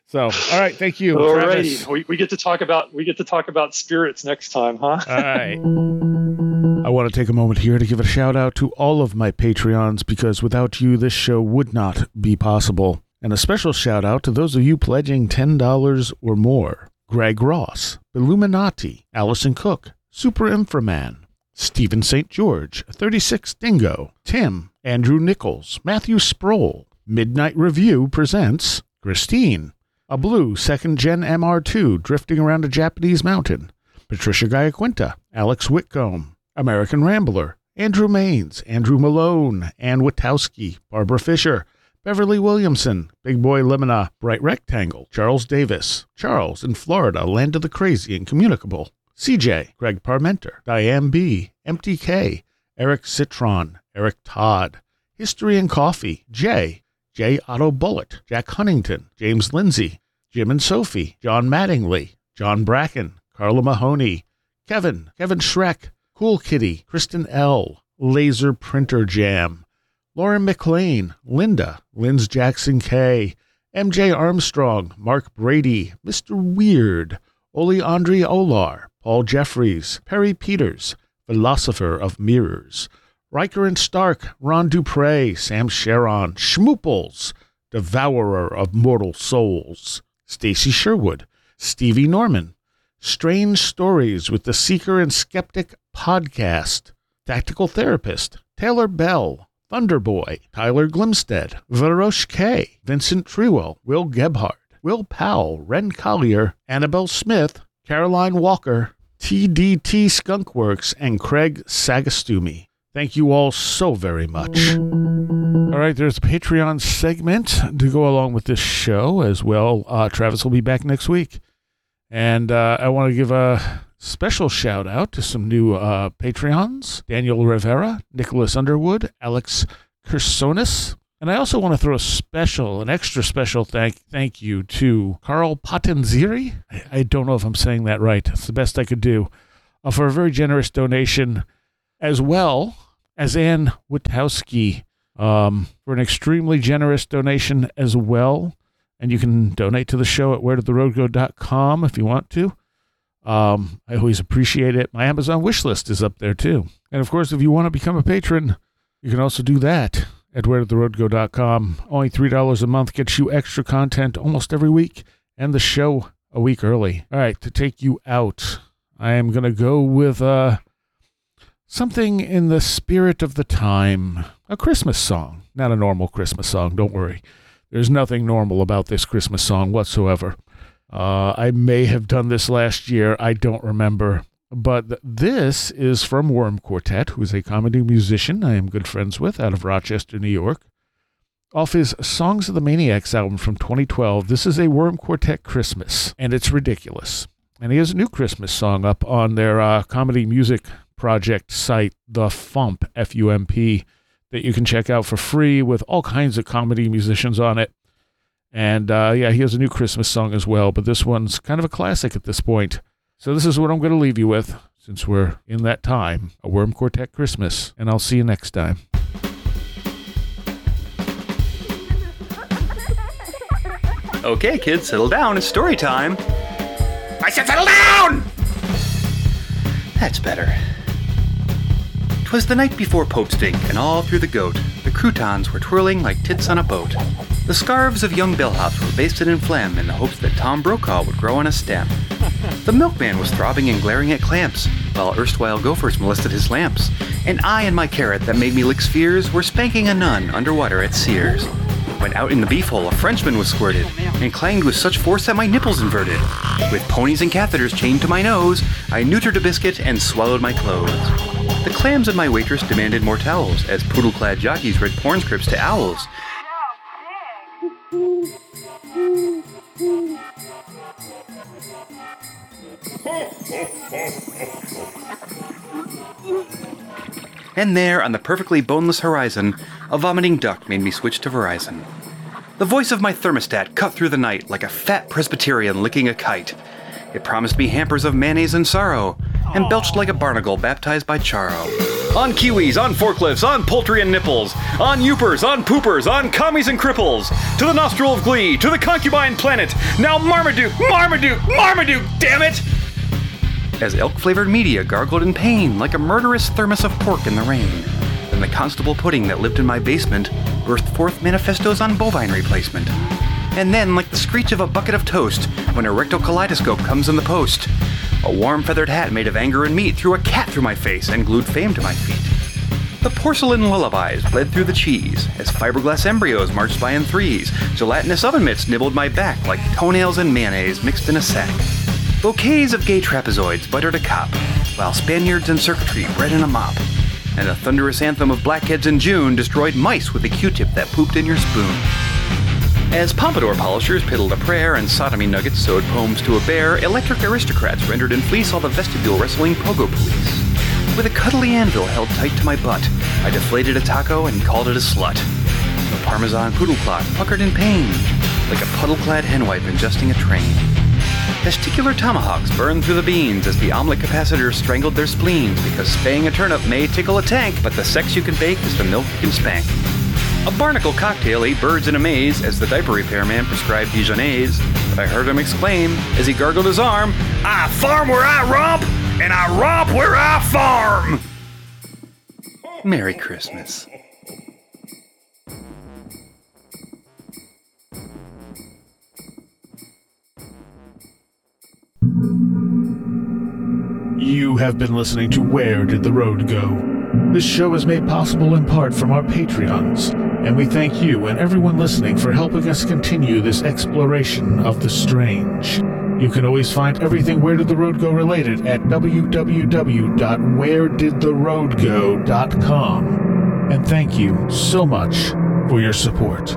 So, all right, thank you. All righty, we, we get to talk about we get to talk about spirits next time, huh? All right. I want to take a moment here to give a shout out to all of my Patreons because without you, this show would not be possible. And a special shout out to those of you pledging $10 or more Greg Ross, Illuminati, Allison Cook, Super Inframan, Stephen St. George, 36 Dingo, Tim, Andrew Nichols, Matthew Sproul, Midnight Review presents Christine, a blue second gen MR2 drifting around a Japanese mountain. Patricia Giaquinta, Alex Whitcomb, American Rambler, Andrew Maines, Andrew Malone, Ann Witowski, Barbara Fisher, Beverly Williamson, Big Boy Lemona, Bright Rectangle, Charles Davis, Charles in Florida, Land of the Crazy and Communicable, CJ, Greg Parmenter, Diane B, MTK, Eric Citron, Eric Todd, History and Coffee, Jay, J. Otto Bullitt, Jack Huntington, James Lindsay, Jim and Sophie, John Mattingly, John Bracken, Carla Mahoney, Kevin, Kevin Schreck, Cool Kitty, Kristen L., Laser Printer Jam, Lauren McLean, Linda, Linz Jackson K., MJ Armstrong, Mark Brady, Mr. Weird, Oli Andre Olar, Paul Jeffries, Perry Peters, Philosopher of Mirrors, Riker and Stark, Ron Dupre, Sam Sharon, Schmooples, Devourer of Mortal Souls, Stacy Sherwood, Stevie Norman, Strange Stories with the Seeker and Skeptic podcast, Tactical Therapist, Taylor Bell, Thunderboy, Tyler Glimstead, Varosh K, Vincent Trewell, Will Gebhardt, Will Powell, Ren Collier, Annabelle Smith, Caroline Walker, TDT Skunkworks, and Craig Sagastumi. Thank you all so very much. All right, there's a Patreon segment to go along with this show as well. Uh, Travis will be back next week. And uh, I want to give a special shout out to some new uh, Patreons Daniel Rivera, Nicholas Underwood, Alex Kersonis. And I also want to throw a special, an extra special thank thank you to Carl Potenziri. I, I don't know if I'm saying that right. It's the best I could do uh, for a very generous donation, as well as Ann Witowski um, for an extremely generous donation as well. And you can donate to the show at wheredidtheroadgo.com if you want to. Um, I always appreciate it. My Amazon wish list is up there too. And of course, if you want to become a patron, you can also do that at wheredidtheroadgo.com. Only $3 a month gets you extra content almost every week and the show a week early. All right, to take you out, I am going to go with uh, Something in the spirit of the time. A Christmas song. Not a normal Christmas song, don't worry. There's nothing normal about this Christmas song whatsoever. Uh, I may have done this last year. I don't remember. But this is from Worm Quartet, who is a comedy musician I am good friends with out of Rochester, New York. Off his Songs of the Maniacs album from 2012, this is a Worm Quartet Christmas, and it's ridiculous. And he has a new Christmas song up on their uh, comedy music project site, The Fump, F U M P, that you can check out for free with all kinds of comedy musicians on it. And uh, yeah, he has a new Christmas song as well, but this one's kind of a classic at this point. So this is what I'm going to leave you with since we're in that time a Worm Quartet Christmas. And I'll see you next time. Okay, kids, settle down. It's story time. I said settle down! That's better. 'Twas the night before Pope Stink, and all through the goat, the croutons were twirling like tits on a boat. The scarves of young bellhops were basted in phlegm in the hopes that Tom Brokaw would grow on a stem. The milkman was throbbing and glaring at clamps, while erstwhile gophers molested his lamps. And I and my carrot that made me lick spheres were spanking a nun underwater at Sears. When out in the beef hole, a Frenchman was squirted and clanged with such force that my nipples inverted. With ponies and catheters chained to my nose, I neutered a biscuit and swallowed my clothes. The clams and my waitress demanded more towels as poodle clad jockeys read porn scripts to owls. And there, on the perfectly boneless horizon, a vomiting duck made me switch to Verizon. The voice of my thermostat cut through the night like a fat Presbyterian licking a kite. It promised me hampers of mayonnaise and sorrow, and belched like a barnacle baptized by Charo. On kiwis, on forklifts, on poultry and nipples, on youpers, on poopers, on commies and cripples, to the nostril of glee, to the concubine planet, now Marmaduke, Marmaduke, Marmaduke, damn it! As elk flavored media gargled in pain like a murderous thermos of pork in the rain. Then the constable pudding that lived in my basement burst forth manifestos on bovine replacement. And then, like the screech of a bucket of toast when a rectal kaleidoscope comes in the post, a warm feathered hat made of anger and meat threw a cat through my face and glued fame to my feet. The porcelain lullabies bled through the cheese as fiberglass embryos marched by in threes. Gelatinous oven mitts nibbled my back like toenails and mayonnaise mixed in a sack. Bouquets of gay trapezoids buttered a cop, while Spaniards and circuitry bred in a mop. And a thunderous anthem of blackheads in June destroyed mice with a Q-tip that pooped in your spoon. As pompadour polishers piddled a prayer and sodomy nuggets sewed poems to a bear, electric aristocrats rendered in fleece all the vestibule wrestling pogo police. With a cuddly anvil held tight to my butt, I deflated a taco and called it a slut. The parmesan poodle clock puckered in pain, like a puddle-clad henwife ingesting a train. Testicular tomahawks burned through the beans as the omelet capacitors strangled their spleens because spaying a turnip may tickle a tank, but the sex you can bake is the milk you can spank. A barnacle cocktail ate birds in a maze as the diaper repairman prescribed Dijonnaise. But I heard him exclaim as he gargled his arm, I farm where I romp, and I romp where I farm! Merry Christmas. You have been listening to Where Did the Road Go? This show is made possible in part from our Patreons, and we thank you and everyone listening for helping us continue this exploration of the strange. You can always find everything Where Did the Road Go related at www.wheredidtheroadgo.com. And thank you so much for your support.